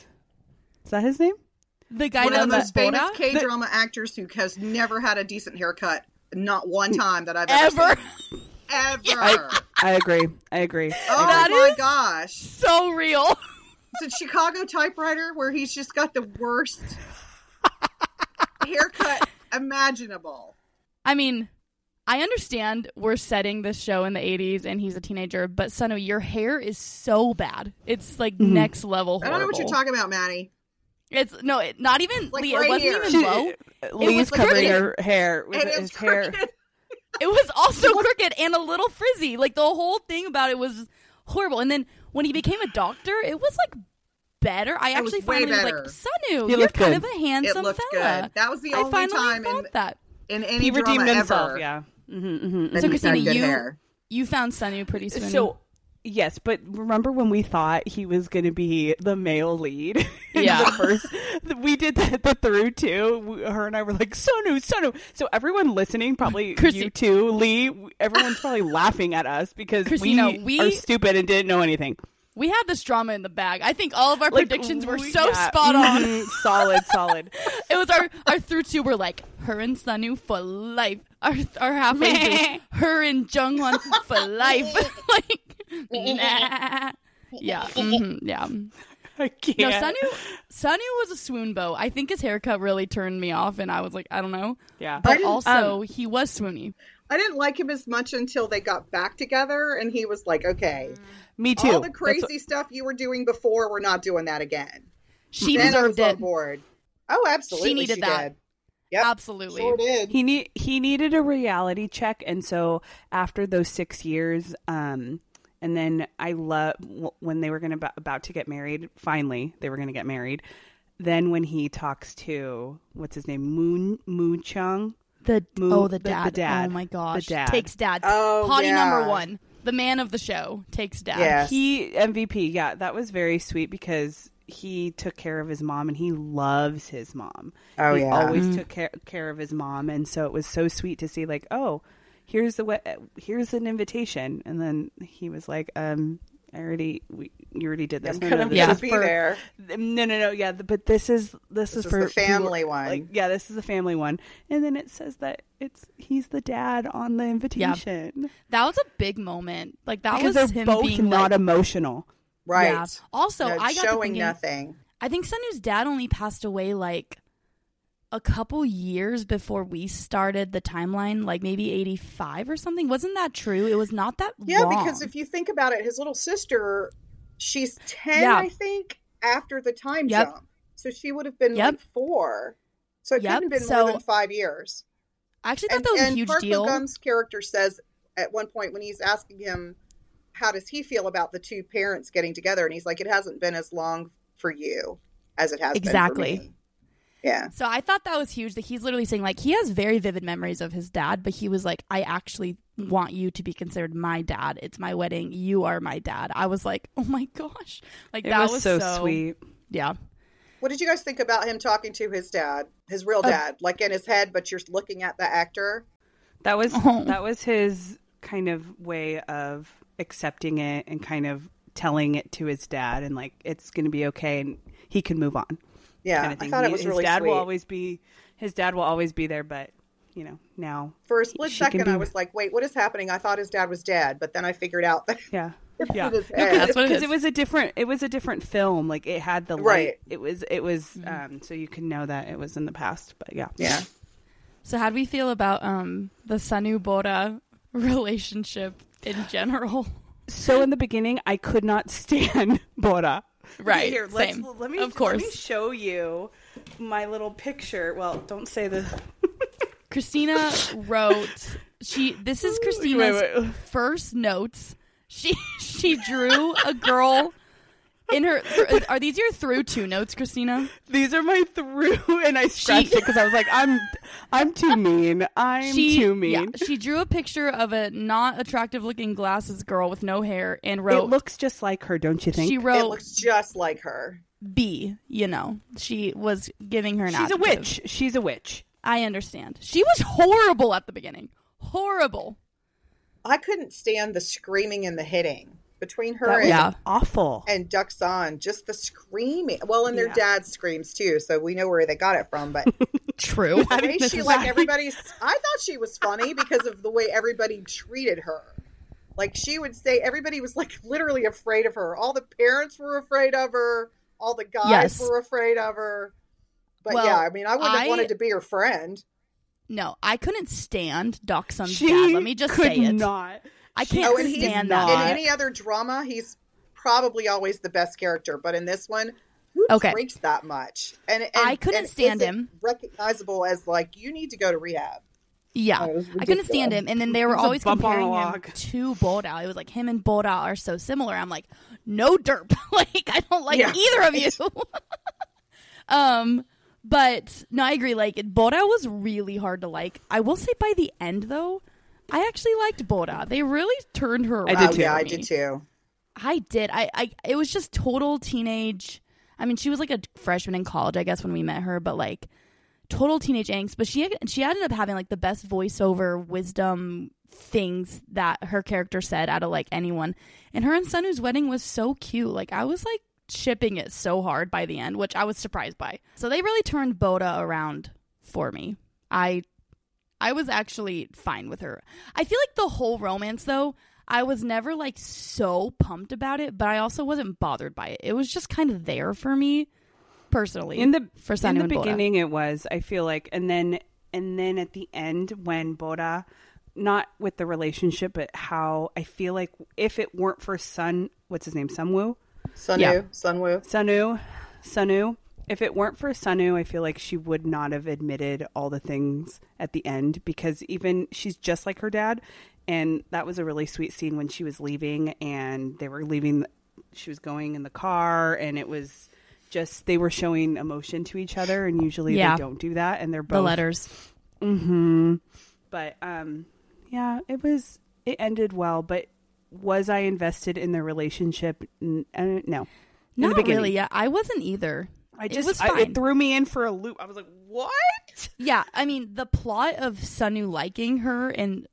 is that his name? The guy One that of the most famous K drama actors who has never had a decent haircut. Not one time that I've ever. ever. seen. Ever. I, I agree. I agree. oh That my is- gosh. so real. It's a Chicago typewriter where he's just got the worst haircut imaginable. I mean, I understand we're setting this show in the 80s and he's a teenager, but Sunu, your hair is so bad. It's like Mhm. next level I don't know what you're talking about, Maddie. It's no, it, not even Like Lee, right it wasn't here. even low. Lee's was covering her hair with And his it's hair. It was also crooked and a little frizzy. Like the whole thing about it was horrible. And then when he became a doctor, it was like better. I It actually way finally was like, Sunu, He you're looked kind good. of a handsome It fella. good. That was the I only finally time in, thought that. in any He drama redeemed himself. ever Yeah. Mm-hmm, mm-hmm. So, he's Christina, you- hair. You found Sunu pretty soon. So yes, but remember when we thought he was going to be the male lead? Yeah. the first we did the, the through too. Her and I were like Sunu, Sunu. So everyone listening, probably Chrissy- you too, Lee. Everyone's probably laughing at us because Christina, we, we- are stupid and didn't know anything. we had this drama in the bag. I think all of our Like, predictions were we- so yeah, spot on. mhm, solid, solid. It was our our through two were like her and Sunu for life. Our our halfway through, her and Jung Hwan for life. like nah. Yeah. mhm, yeah. I can't. No, Sunu Sunu was a swoon bow. I think his haircut really turned me off and I was like, I don't know. Yeah, But didn't- also he was swoony. I didn't like him as much until they got back together, and he was like, "Okay, me too. all the That's crazy stuff you were doing before, we're not doing that again." She then I deserved it. board. Oh, absolutely, She needed that. did. Yep, Absolutely. sure did. he need he needed a reality check and so after those six years um and then i love when they were gonna about, about to get married finally they were gonna get married then when he talks to what's his name moon moon chung The Moo- oh the the- the dad. dad. Oh my gosh. The dad. Taek's dad. Oh, Hottie yeah. number one. The man of the show Taek's dad. Yes. he mvp yeah that was very sweet because he took care of his mom and he loves his mom Oh, he yeah. always Mm-hmm. took care, care of his mom and so it was so sweet to see like oh here's the we- here's an invitation and then he was like um i already we, you already did this I'm No, gonna no, this Yeah. is be for- there. no no no yeah but this is this, This is is for the family people- one. like yeah this is the family one and then it says that it's he's the dad on the invitation Yeah. That was a big moment. Like that because was they're him both being not like, emotional Right. Yeah. Also, No, I got to showing thinking, nothing. I think Sunu's dad only passed away like a couple years before we started the timeline, like maybe 85 or something. Wasn't that true? It was not that long Yeah, long. because if you think about it, his little sister, she's ten, Yeah. I think, after the time Yep. jump. So she would have been Yep. like four. So it Yep, couldn't have been so- more than five years. I actually thought And, that was a and huge Park deal. Bo-gum's character says at one point when he's asking him, "How does he feel about the two parents getting together?" and he's like, "It hasn't been as long for you as it has been. Exactly. Been for me." Yeah. So I thought that was huge that he's literally saying like he has very vivid memories of his dad, but he was like, I actually want you to be considered my dad. It's my wedding. You are my dad. I was like, oh my gosh, like it that was, so, sweet Yeah, What did you guys think about him talking to his dad, his real Uh, dad, like in his head, but you're looking at the actor? That was Oh. that was his kind of way of accepting it and kind of telling it to his dad and like it's going to be okay and he can move on. Yeah, kind of thing. I thought it He- was his really dad sweet. will always be his dad will always be there, but you know now For a split second, be- I was like, "Wait, what is happening?" I thought his dad was dead, but then I figured out that yeah yeah his No, head. cause, That's what it 'cause is. it was a different it was a different film like it had the light Right. it was it was Mm-hmm. um so you can know that it was in the past but yeah yeah, So how do we feel about um the Sunu Bora relationship in general? so in the beginning I could not stand Bora Right, Here, let's, same. let me Of course. let me show you my little picture. Well, don't say the Christina wrote she this is Christina's Wait, wait. first notes. She she drew a girl in her are these your through two notes, Christina? These are my through, and I scratched it because I was like, I'm, I'm too mean. I'm she too mean. yeah, she drew a picture of a not attractive looking glasses girl with no hair and wrote it looks just like her, don't you think? she it wrote looks just like her. B, you know. She was giving her an She's a witch. She's a witch. I understand. She was horrible at the beginning. Horrible. I couldn't stand the screaming and the hitting between her That and, Yeah. awful. and Doksun. Just the screaming. Well, and their Yeah. dad screams too, so we know where they got it from. But True. the way she like why- everybody's. I thought she was funny because of the way everybody treated her. Like she would say, everybody was like literally afraid of her. All the parents were afraid of her. All the guys Yes. were afraid of her. But Well, yeah, I mean, I wouldn't I- have wanted to be her friend. No, I couldn't stand Doksun's she dad. Let me just could say it. not. I can't Oh, and he's stand not. that. In any other drama, he's probably always the best character, but in this one, who Okay. drinks that much? And, and I couldn't and stand him. Recognizable as like you need to go to rehab. Yeah, Oh, I couldn't stand him. And then they were It was a always bump on a comparing him log. to Bora. It was like him and Bora are so similar. I'm like, no derp. like I don't like Yeah, either of you. um, but no, I agree. Like Bora was really hard to like. I will say by the end though, I actually liked Bora. They really turned her around. I did too. yeah, I did too. I did. I, I it was just total teenage. I mean, she was like a freshman in college, I guess, when we met her, but like total teenage angst. But she she ended up having like the best voiceover wisdom things that her character said out of like anyone. And her and Sunu's wedding was so cute. Like I was like shipping it so hard by the end, which I was surprised by. So they really turned Bora around for me. I I was actually fine with her. I feel like the whole romance though, I was never like so pumped about it, but I also wasn't bothered by it. It was just kind of there for me personally. in the for in the and Bora. beginning it was i feel like and then and then at the end when Bora not with the relationship but how i feel like if it weren't for sun what's his name Sunu Sunu, Yeah. Sunwoo. sunu sunu if it weren't for sunu i feel like she would not have admitted all the things at the end because even she's just like her dad and that was a really sweet scene when she was leaving and they were leaving she was going in the car and it was just they were showing emotion to each other and usually Yeah. they don't do that and they're both the letters. hmm But um, yeah, it was. It ended well, but was I invested in the relationship? N- uh, no, in Not really. Yeah, I wasn't either. I It just was I- it threw me in for a loop. I was like, "What?" Yeah, I mean the plot of Sunu liking her and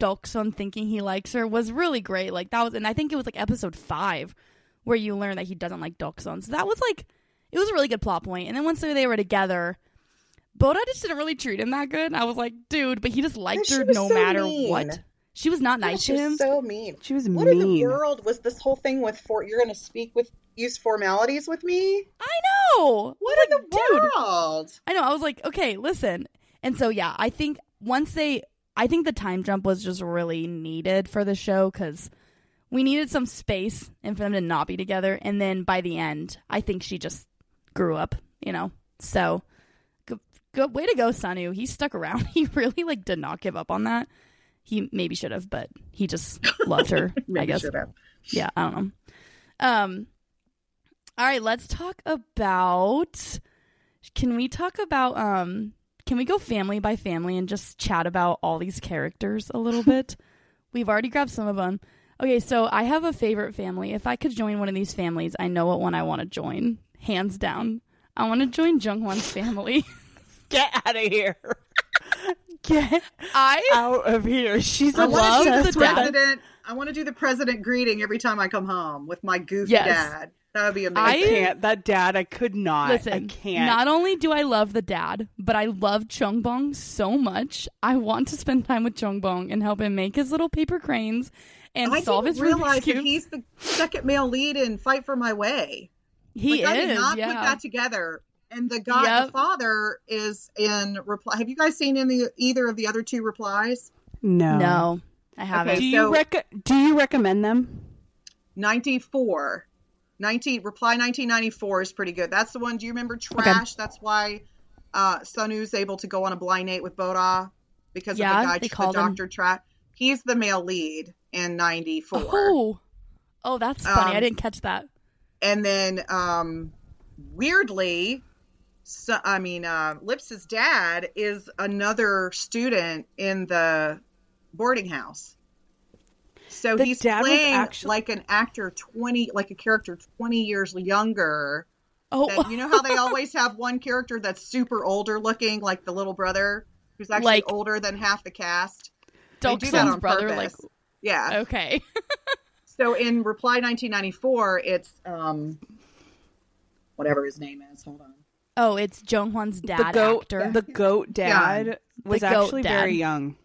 Doksun thinking he likes her was really great. Like that was, and I think it was like episode five where you learn that he doesn't like Doksun. So that was like, it was a really good plot point. And then once they were together, Bora just didn't really treat him that good. I was like, dude, but he just liked she her no so matter mean. what. She was not nice she to was him. so mean. She was What in the world was this whole thing with? Fort? you're going to speak with use formalities with me? I know. What in was the like, dude, world? I know. I was like, okay, listen. And so yeah, I think once they, I think the time jump was just really needed for the show because we needed some space and for them to not be together. And then by the end, I think she just grew up, you know. So, good, good way to go, Sunu. He stuck around. He really like did not give up on that. He maybe should have, but he just loved her. I guess should have. yeah, I don't know. Um, all right, let's talk about. Can we talk about um? Can we go family by family and just chat about all these characters a little bit? We've already grabbed some of them. Okay, so I have a favorite family. If I could join one of these families, I know what one I want to join. Hands down, I want to join Jung Hwan's family. Get out of here! Get I out of here! She's I love want to do the the president. I want to do the president greeting every time I come home with my goofy Yes. dad. That would be I can't. That dad, I could not. Listen, I can't. not only do I love the dad, but I love Jung Bong so much. I want to spend time with Jung Bong and help him make his little paper cranes and I solve didn't his Rubik's realize that he's the second male lead in Fight for My Way. he like, I did is, not yeah. put that together. And the guy, Yep. the father, is in reply. Have you guys seen any either of the other two replies? no. no, I haven't. Do Okay. you rec- Do you recommend them? 94. 19 reply 1994 is pretty good. That's the one. Do you remember Trash? That's why uh Sunu's able to go on a blind date with Boda because Yeah, of the guy, they the. Doctor Trash. He's the male lead in 94. Oh, oh, that's funny. I Um, didn't catch that. and then um weirdly so, i mean uh lips's dad is another student in the boarding house so The he's playing actually- like an actor 20 like a character 20 years younger Oh, that, you know how they always have one character that's super older looking like the little brother who's actually Like- older than half the cast they do that Doksun's on brother, like purpose. Yeah. Okay. So in Reply 1994, it's um, whatever his name is. Hold on. Oh, it's Jung Hwan's dad the goat, actor. the goat dad was The goat actually dad. very young,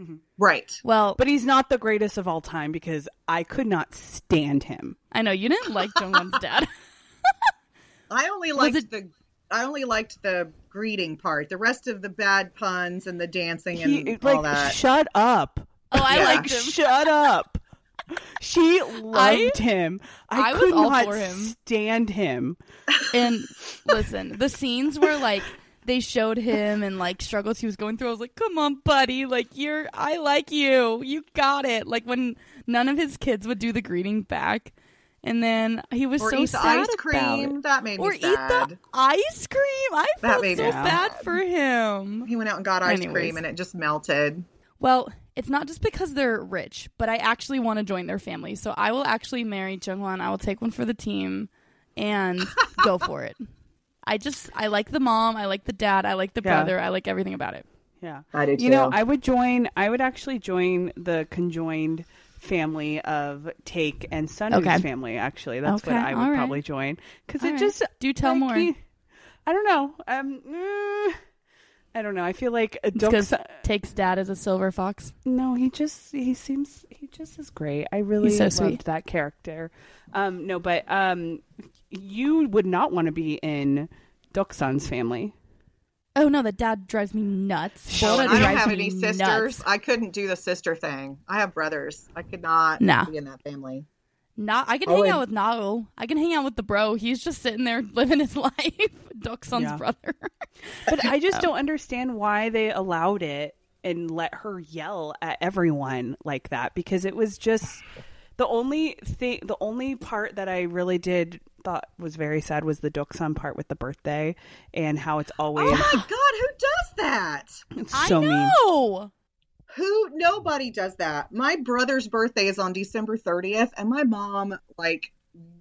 Mm-hmm. Right. well, but he's not the greatest of all time because I could not stand him. I know you didn't like Jung Hwan's dad. I only liked it- the I only liked the greeting part. The rest of the bad puns and the dancing and He, all like, that. shut up. Oh, I Yeah. liked him. Shut up. She loved him. I, I was could all not for him. stand him. And listen, the scenes were like they showed him and like struggles he was going through, I was like, "Come on, buddy! Like you're, I like you. You got it." Like when none of his kids would do the greeting back, and then he was or so eat the sad ice about cream. That made Or me eat the ice cream. I That felt made so bad for him. He went out and got ice Anyways. cream and it just melted. Well, it's not just because they're rich, but I actually want to join their family. So I will actually marry Jung Hwan. I will take one for the team and go for it. I just I like the mom, I like the dad, I like the Yeah. brother, I like everything about it. Yeah. I did You know, I would join, I would actually join the conjoined family of Taek and Sunu's Okay. family, actually. That's Okay, what I would all right. probably join. Because it right. just. Do tell like, more. I don't know. Um, mm, I don't know. I feel like Because Dok- Taek's dad as a silver fox. No, he just he seems he just is great. I really so loved sweet. that character. Um, no, but um, you would not want to be in Doksun's family. Oh no, the dad drives me nuts. Bora and I don't have any sisters. nuts. I couldn't do the sister thing. I have brothers. I could not Nah. be in that family. Not I can Oh, hang and- out with Nao. I can hang out with the bro. He's just sitting there living his life. Doksun's Yeah. brother. But I just don't understand why they allowed it and let her yell at everyone like that because it was just the only thing the only part that I really did thought was very sad was the Doksun part with the birthday and how it's oh always Oh my god, who does that? it's so I mean. know. Who? Nobody does that. My brother's birthday is on December 30th, and my mom like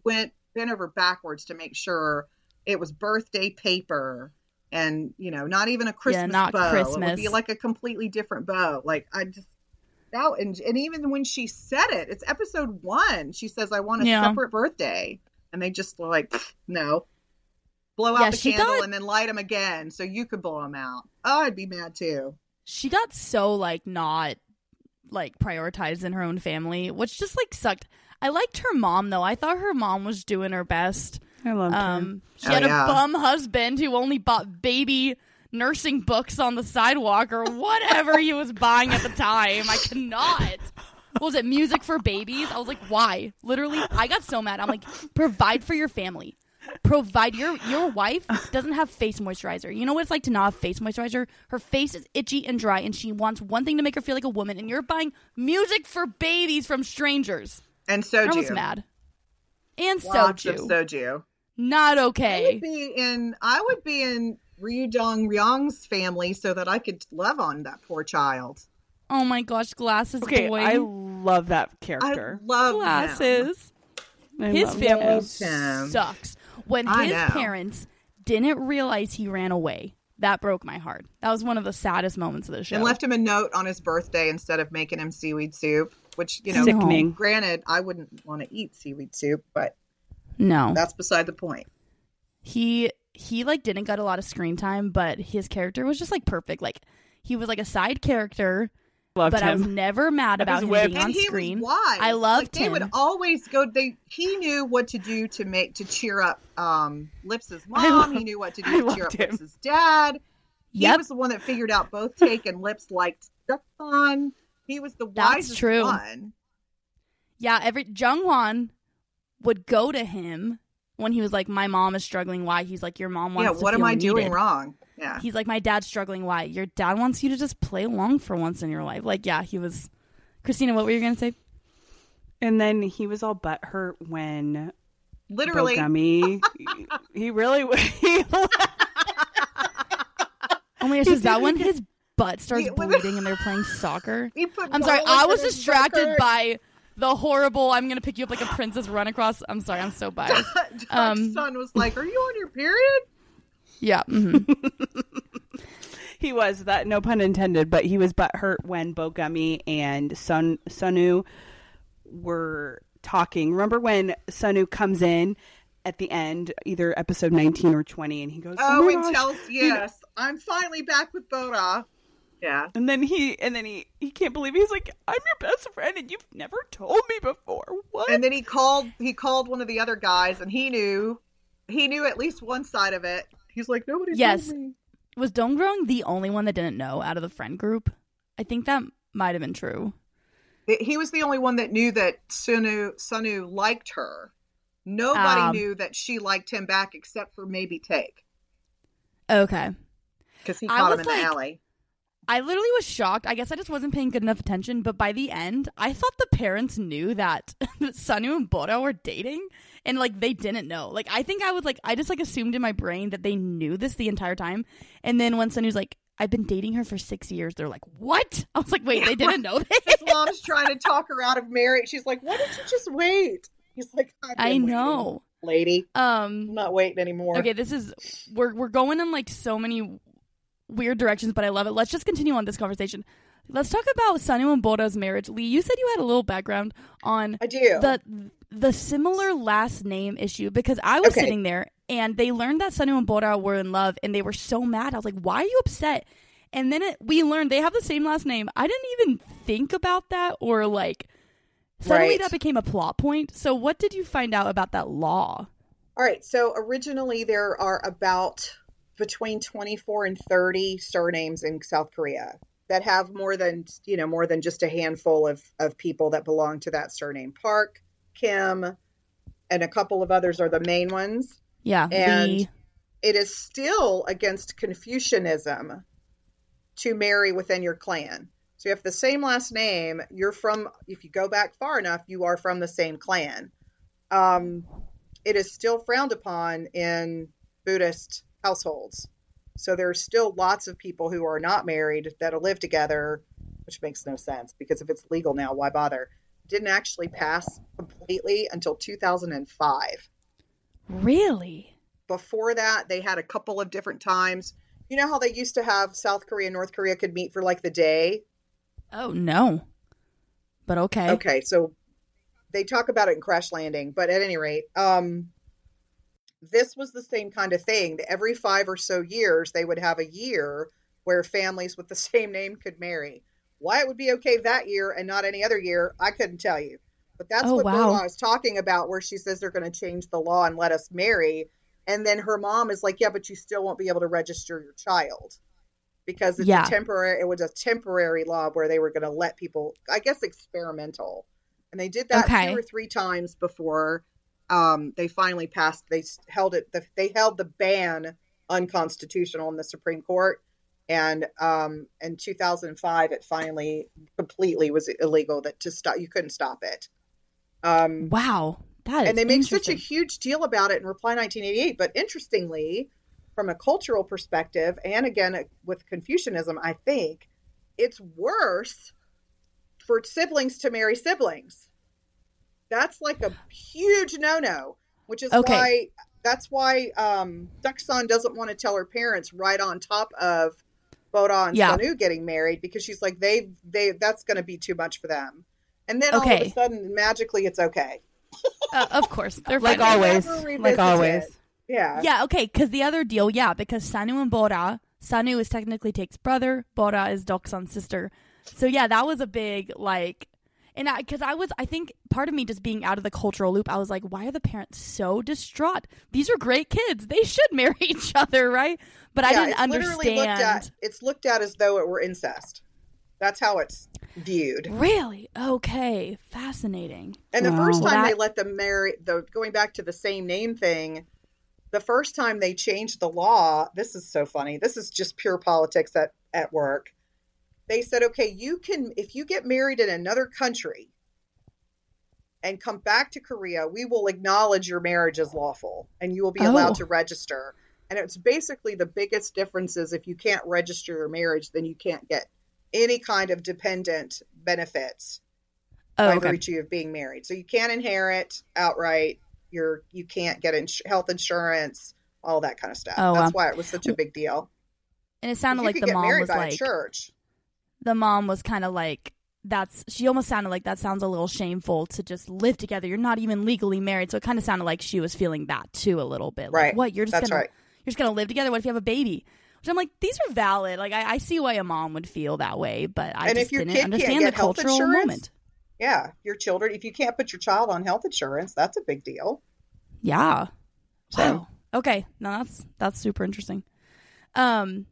went bent over backwards to make sure it was birthday paper, and you know, not even a Christmas not bow. It would be like a completely different bow. Like I just that, and and even when she said it, it's episode one. She says, "I want a Yeah. separate birthday," and they just were like, "No." Blow out Yeah, the she candle got- and then light them again, so you could blow them out. Oh, I'd be mad too. she got so like not like prioritized in her own family, which just like sucked. I liked her mom though. I thought her mom was doing her best. I loved her. Um, she Oh, had yeah. a bum husband who only bought baby nursing books on the sidewalk or whatever he was buying at the time. I cannot. What was it? Music for babies? I was like, why? Literally, I got so mad. I'm like, provide for your family. Provide your your wife doesn't have face moisturizer. You know what it's like to not have face moisturizer? Her face is itchy and dry, and she wants one thing to make her feel like a woman. And you're buying music for babies from strangers. And I soju. was mad. And Lots soju, of soju. not I okay. would be in I would be in Ryu Dong Ryong's family so that I could love on that poor child. Oh my gosh, glasses okay, boy. I love that character. I character. love glasses. I His love family him. Him. sucks. When I his know. parents didn't realize he ran away, that broke my heart. That was one of the saddest moments of the show. And left him a note on his birthday instead of making him seaweed soup, which you know, Sickening. granted, I wouldn't want to eat seaweed soup, but no, that's beside the point. he he like didn't get a lot of screen time, but his character was just like perfect. Like he was like a side character, Loved but I was never mad about him whip. being and on he screen. was wise. I loved like, they would always go. They he knew what to do to make to cheer up um Lips's mom. love- he knew what to I do to cheer up him. Lips's dad. He Yep. was the one that figured out both Taek and Lips liked Doksun. He was the That's true. one. Yeah, every Jung would go to him when he was like, "My mom is struggling. Why?" He's like, "Your mom wants Yeah, to what am feel I doing wrong? Yeah. He's like, "My dad's struggling. Why?" Your dad wants you to just play along for once in your life. Like, yeah, he was. Christina, what were you gonna say? And then he was all butthurt when Literally, Bogummy, he really he, Oh my gosh, is that when his butt starts bleeding and they're playing soccer? I'm sorry, I was distracted butter. by the horrible. I'm gonna pick you up like a princess run across. I'm sorry, I'm so biased. Doug's um, son was like, "Are you on your period?" Yeah. mhm. He was that no pun intended, but he was butthurt when Bo Gummy and Sun Sunu were talking. Remember when Sunu comes in at the end, either episode nineteen or twenty, and he goes, Oh, my and gosh." tells yes, I'm finally back with Bora. Yeah. And then he and then he he can't believe it. he's like, I'm your best friend, and you've never told me before. What? And then he called he called one of the other guys and he knew he knew at least one side of it. He's like, Nobody Yes. told me. Was Dong Ryong the only one that didn't know out of the friend group? I think that might have been true. He was the only one that knew that Sunu Sunu liked her. Nobody Um, knew that she liked him back except for maybe Taek. Okay. Because he I caught him in like- the alley. I literally was shocked. I guess I just wasn't paying good enough attention, but by the end, I thought the parents knew that Sunu and Bora were dating and like they didn't know. Like I think I was like I just like assumed in my brain that they knew this the entire time. And then when Sunu's like I've been dating her for 6 years, they're like, "What?" I was like, "Wait, they didn't know this." His this?" mom's trying to talk her out of marriage. She's like, Why don't you just wait? He's like, "I've I waiting, know. lady. I'm Um not waiting anymore. Okay, this is we're we're going in like so many weird directions, but I love it. Let's just continue on this conversation. Let's talk about Sunu and Bora's marriage. Lee, you said you had a little background on I do. the the similar last name issue because I was Okay. sitting there and they learned that Sunu and Bora were in love and they were so mad. I was like, "Why are you upset?" And then it, we learned they have the same last name. I didn't even think about that or like suddenly Right. that became a plot point. So what did you find out about that law? All right. So originally there are about between 24 and 30 surnames in South Korea that have more than, you know, more than just a handful of, of people that belong to that surname. Park, Kim, and a couple of others are the main ones. Yeah, And Lee. It is still against Confucianism to marry within your clan. So you have the same last name, you're from, if you go back far enough, you are from the same clan. Um, it is still frowned upon in Buddhist households. So there's still lots of people who are not married that'll live together, which makes no sense because if it's legal now, why bother? Didn't actually pass completely until 2005 Really? before that they had a couple of different times you know how they used to have south korea and north korea could meet for like the day Oh no. But okay. okay so they talk about it in crash landing but at any rate um this was the same kind of thing every five or so years they would have a year where families with the same name could marry why it would be okay that year and not any other year i couldn't tell you but that's Oh, what wow. Bora was talking about where she says they're going to change the law and let us marry and then her mom is like yeah but you still won't be able to register your child because it's Yeah. a temporary it was a temporary law where they were going to let people i guess experimental and they did that Okay. two or three times before um, they finally passed they held it the, they held the ban unconstitutional in the supreme court. And um, in 2005 it finally completely was illegal that to stop you couldn't stop it. Um, Wow. That is and they make such a huge deal about it in reply 1988 but interestingly from a cultural perspective and again with confucianism i think it's worse for siblings to marry siblings that's like a huge no-no which is Okay. why that's why um Doksun doesn't want to tell her parents right on top of Bora and Yeah. Sunu getting married because she's like they they that's going to be too much for them and then all of a sudden magically it's okay Uh, of course, they're like fine. always, like always. it. Yeah. Yeah, okay, because the other deal, yeah, because Sunu and Bora, Sunu is technically Taek's brother, Bora is Doksun's sister. So yeah, that was a big like, and I because I was I think part of me just being out of the cultural loop, I was like, why are the parents so distraught? These are great kids; they should marry each other, right? But I didn't it's literally looked understand. at it's looked at as though it were incest. That's how it's viewed. Really? Okay, fascinating. And the Wow. first time they let them marry the going back to the same name thing, the first time they changed the law, this is so funny. This is just pure politics at, at work. They said, okay, you can if you get married in another country and come back to Korea, we will acknowledge your marriage as lawful and you will be Oh. allowed to register. And it's basically the biggest difference is if you can't register your marriage, then you can't get any kind of dependent benefits Oh, by okay. virtue of being married. So you can't inherit outright. You're you can't get ins- health insurance, all that kind of stuff. Oh, That's wow. why it was such a big deal. And it sounded like the mom married was by like a church. The mom was kind of like that's she almost sounded like that sounds a little shameful to just live together. You're not even legally married, so it kind of sounded like she was feeling that too a little bit. Like, Right. what you're just That's gonna right. you're just gonna live together? What if you have a baby? Which I'm like, these are valid. Like I, I see why a mom would feel that way, but I And just didn't understand the cultural insurance, moment. Yeah, your children. If you can't put your child on health insurance, that's a big deal. Yeah. So- Wow. Okay. No, that's that's super interesting. Um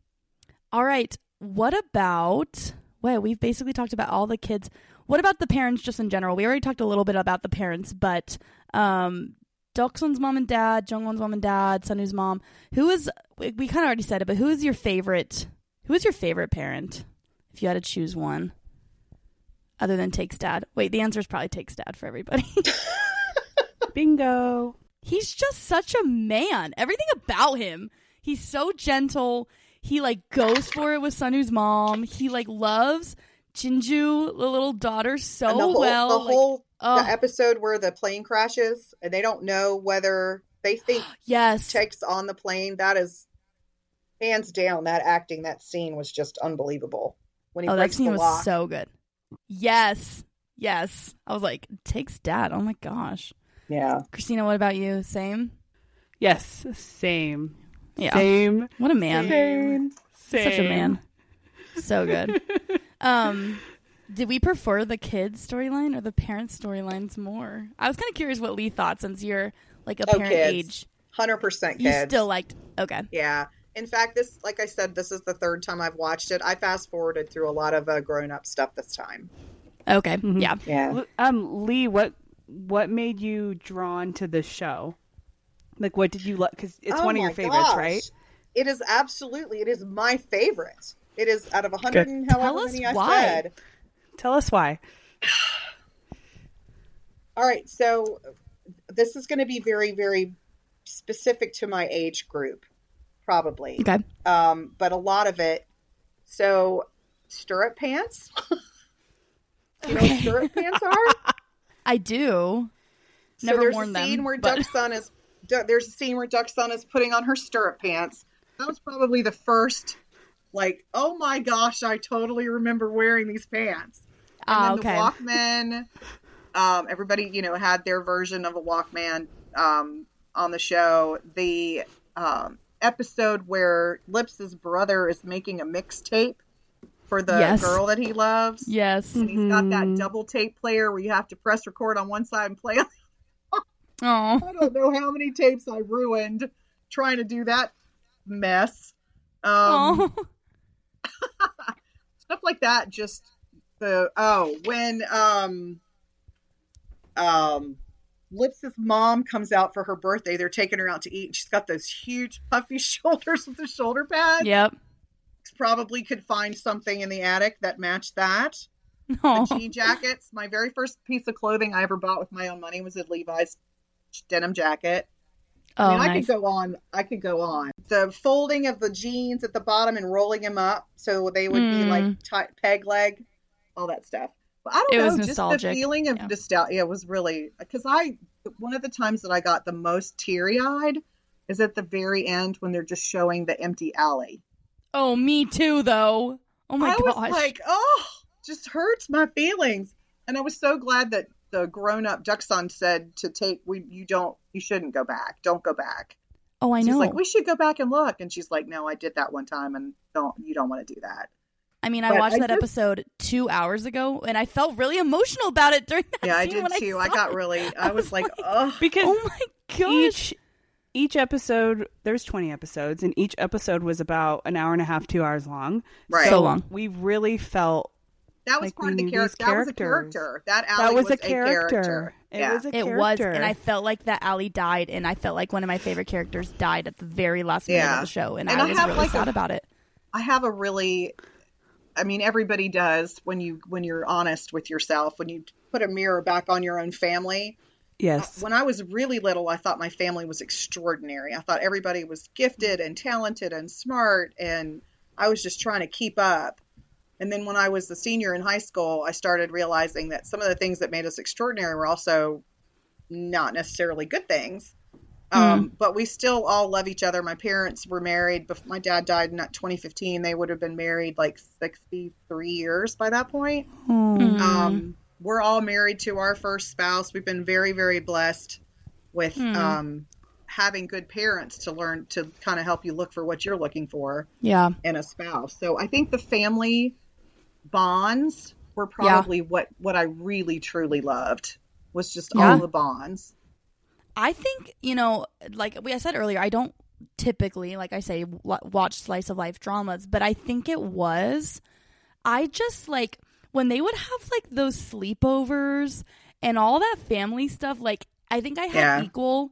all right. What about wait, we've basically talked about all the kids. What about the parents just in general? We already talked a little bit about the parents, but um Doksun's mom and dad, Jung Hwan's mom and dad, Sunu's mom. Who is we, we kind of already said it, but who is your favorite who is your favorite parent if you had to choose one? Other than Taek's dad. Wait, the answer is probably Taek's dad for everybody. Bingo. he's just such a man. Everything about him. He's so gentle. He like goes for it with Sunu's mom. He like loves Jinju, the little daughter, so and the whole, well. the like- whole oh, the episode where the plane crashes and they don't know whether they think yes. Taek's on the plane. That is hands down. That acting, that scene was just unbelievable. When he Oh, that scene was lock. so good. Yes. Yes. I was like, Taek's dad. Oh my gosh. yeah. Christina, what about you? Same? Yes, same. Yeah. Same. What a man. Same. Same. Such a man. So good. um did we prefer the kids storyline or the parents storylines more? I was kind of curious what Lee thought since you're like a Oh, parent kids. age. Hundred percent You still liked okay. Yeah. In fact, this, like I said, this is the third time I've watched it. I fast forwarded through a lot of uh, grown up stuff this time. Okay. Mhm. Yeah. Yeah. Um, Lee, what what made you drawn to the show? Like, what did you like? Because it's Oh one of your favorites, gosh. right? It is absolutely. It is my favorite. It is out of a hundred and however us many I why. said. Tell us why. All right, so this is going to be very, very specific to my age group, probably. Okay. Um, but a lot of it. So, stirrup pants. you know what stirrup pants are? I do. So Never there's worn a them, scene where but- Duck Sun is. There's a scene where Doksun is putting on her stirrup pants. That was probably the first, like, oh my gosh, I totally remember wearing these pants. And Ah, then okay. the Walkman. Um, everybody, you know, had their version of a Walkman um, on the show. The um, episode where Lips's brother is making a mixtape for the Yes. girl that he loves. Yes. And he's got that Mhm. double tape player where you have to press record on one side and play on Oh. I don't know how many tapes I ruined trying to do that mess. Um, Oh. stuff like that. Just the oh, when um um Lips's mom comes out for her birthday, they're taking her out to eat. and She's got those huge puffy shoulders with the shoulder pads. Yep. Probably could find something in the attic that matched that. Oh. The jean jackets. My very first piece of clothing I ever bought with my own money was a Levi's denim jacket. Oh, I mean, I could go on. I could go on. The folding of the jeans at the bottom and rolling them up so they would be Mm. like tight, peg leg, all that stuff. But I don't It know, was just nostalgic. the feeling of Yeah. nostalgia was really because I one of the times that I got the most teary eyed is at the very end when they're just showing the empty alley. Oh, me too, though. Oh my I gosh. was like, oh, just hurts my feelings. And I was so glad that the grown up Doksun said to Taek we you don't you shouldn't go back. Don't go back. oh, I She's know. like, we should go back and look. And she's like, no, I did that one time and don't, you don't want to do that. I mean, I watched I that just- episode two hours ago, and I felt really emotional about it during that Yeah, I did too. I, saw got really, I was like, oh, Because Oh my gosh. each each episode there's 20 episodes and each episode was about an hour and a half two hours long Right. So long. we really felt that was Like, part of the knew these character. That was a character. That alley that was, a character. character, it yeah. was a character. It was, and I felt like that alley died, and I felt like one of my favorite characters died at the very last minute Yeah. of the show, and, And I I was have, really like, sad a- about it. I have a really, I mean, everybody does when you, when you're honest with yourself, when you put a mirror back on your own family. yes uh, When I was really little, I thought my family was extraordinary. I thought everybody was gifted and talented and smart, and I was just trying to keep up. And then when I was a senior in high school, I started realizing that some of the things that made us extraordinary were also not necessarily good things. Um, But we still all love each other. My parents were married. Before my dad died in 2015. They would have been married like 63 years by that point. Mm. Um, we're all married to our first spouse. We've been very, very blessed with Hmm. um, having good parents to learn to kind of help you look for what you're looking for Yeah. in a spouse. So I think the family bonds were probably what what I really truly loved was just Yeah. all the bonds. I think, you know, like we I said earlier, I don't typically, like I say, watch slice of life dramas, but I think it was I just like when they would have like those sleepovers and all that family stuff, like I think I had Yeah. equal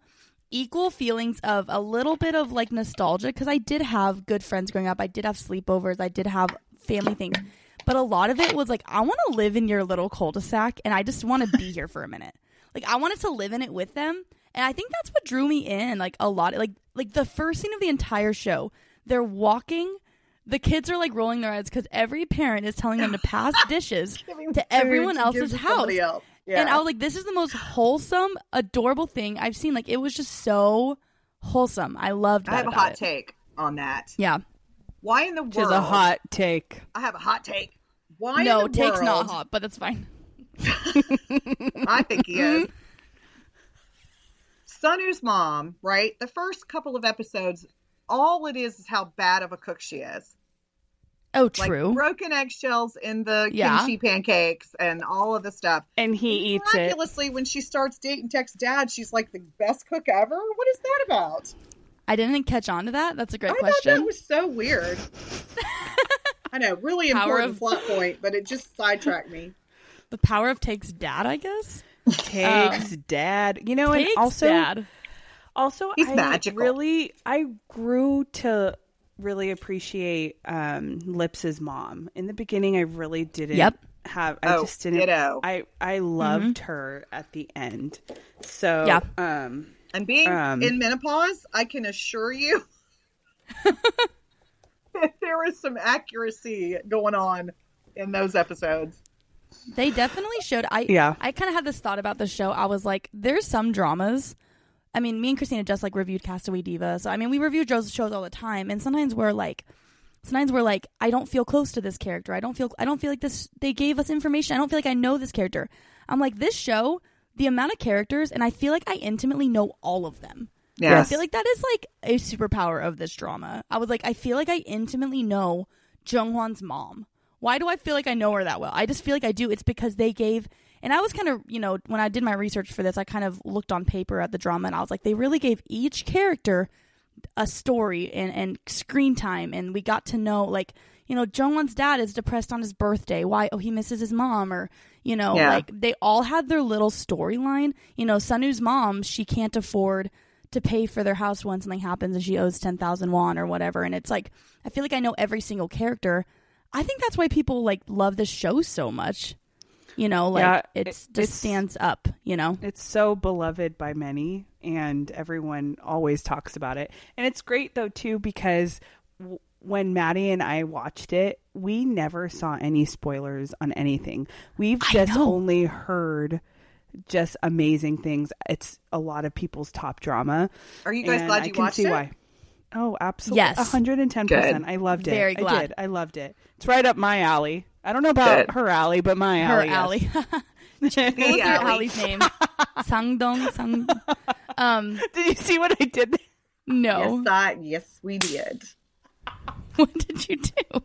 equal feelings of a little bit of like nostalgia because I did have good friends growing up. I did have sleepovers, I did have family things. But a lot of it was like I want to live in your little cul-de-sac and I just want to be here for a minute. Like I wanted to live in it with them. And I think that's what drew me in like a lot. Like like the first scene of the entire show, they're walking the kids are like rolling their eyes because every parent is telling them to pass dishes to everyone else's house. else. Yeah. And I was like, this is the most wholesome, adorable thing I've seen. Like, it was just so wholesome. I loved that. I have a hot it. take on that. Yeah. Why in the world? Which is a hot take. I have a hot take. Why? no, in the take's not hot, but that's fine. I think he is. Sunu's mom, right? The first couple of episodes, all it is is how bad of a cook she is. Oh, Like true. broken eggshells in the Yeah. kimchi pancakes and all of the stuff. And he eats it. Miraculously, when she starts dating Taek's dad, she's like the best cook ever. What is that about? I didn't catch on to that. That's a great I thought question. that was so weird. I know, really Power important of- plot point, but it just sidetracked me. The power of Taek's dad, I guess. Taek's dad. You know, and Taek's also dad. Also, He's I magical. really I grew to really appreciate um Lips's mom. In the beginning I really didn't Yep. have I Oh, just didn't ditto. I I loved her at the end. So Yeah. um And being Um, in menopause, I can assure you that there is some accuracy going on in those episodes. They definitely showed. I Yeah. I kind of had this thought about the show. I was like, there's some dramas. I mean, me and Christina just like reviewed Castaway Diva, so I mean, we review shows shows all the time, and sometimes we're like, sometimes we're like, I don't feel close to this character. I don't feel. I don't feel like this. They gave us information. I don't feel like I know this character. I'm like this show. The amount of characters, and I feel like I intimately know all of them. Yeah, I feel like that is like a superpower of this drama. I was like, I feel like I intimately know Jung Hwan's mom. Why do I feel like I know her that well? I just feel like I do. It's because they gave, and I was kind of, you know, when I did my research for this, I kind of looked on paper at the drama and I was like, they really gave each character a story and, and screen time. And we got to know, like, you know, Jung Hwan's dad is depressed on his birthday. Why? Oh, he misses his mom. Or, you know, Yeah. like they all had their little storyline. You know, Sunu's mom, she can't afford to pay for their house when something happens and she owes 10,000 won or whatever. And it's like, I feel like I know every single character. I think that's why people like love this show so much. You know, like Yeah, it's it- just it's- stands up, you know? It's so beloved by many, and everyone always talks about it. And it's great though too because w- when Maddie and I watched it, we never saw any spoilers on anything. We've just only heard just amazing things. It's a lot of people's top drama. Are you guys and glad I you can watched see it? why. Oh, absolutely. Yes. Hundred and ten percent. I loved it. Very I did. I loved it. It's right up my alley. I don't know about Good. her alley, but my Her alley. yes. alley. what was The your alley's name? Sangdong. Sang. Um, Did you see what I did? there? no. Yes, I, yes, we did. What did you do?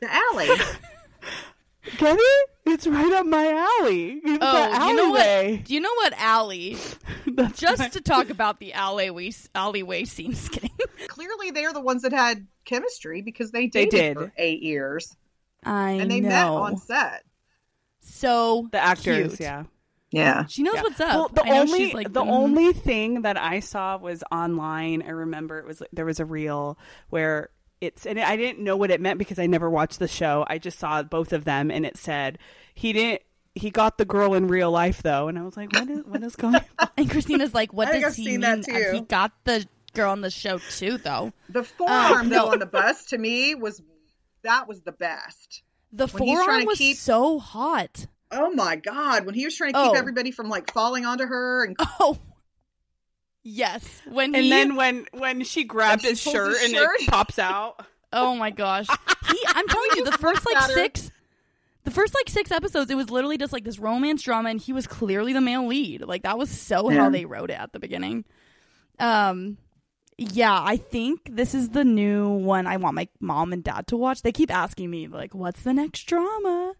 The alley. Get it? It's right up my alley. It's Oh, the you know alleyway. what? Do you know what alley? That's Just my- to talk about the alleyway alleyway scene. Just kidding. Clearly, they're the ones that had chemistry because they They did. for eight years I and they know. met on set. so the actors, cute. yeah. Yeah. She knows Yeah. what's up. Well, the I know only she's like the mm, only thing that I saw was online. I remember it was there was a reel where it's and I didn't know what it meant because I never watched the show. I just saw both of them and it said he didn't he got the girl in real life though, and I was like, what is what is going on? And Christina's like, what I does he mean? that Uh. He got the girl on the show too, though. The forearm no. though on the bus to me was that was the best. The When forearm was keep- so hot. Oh my god, when he was trying to keep Oh. everybody from like falling onto her and Oh, Yes, when And then when when she grabbed When his she pulls shirt his and shirt? it pops out. oh my gosh, he. I'm telling you, the first like six, the first like six episodes, it was literally just like this romance drama, and he was clearly the male lead. Like that was so Yeah. how they wrote it at the beginning. Um, yeah, I think this is the new one. I want my mom and dad to watch. They keep asking me like, "What's the next drama?"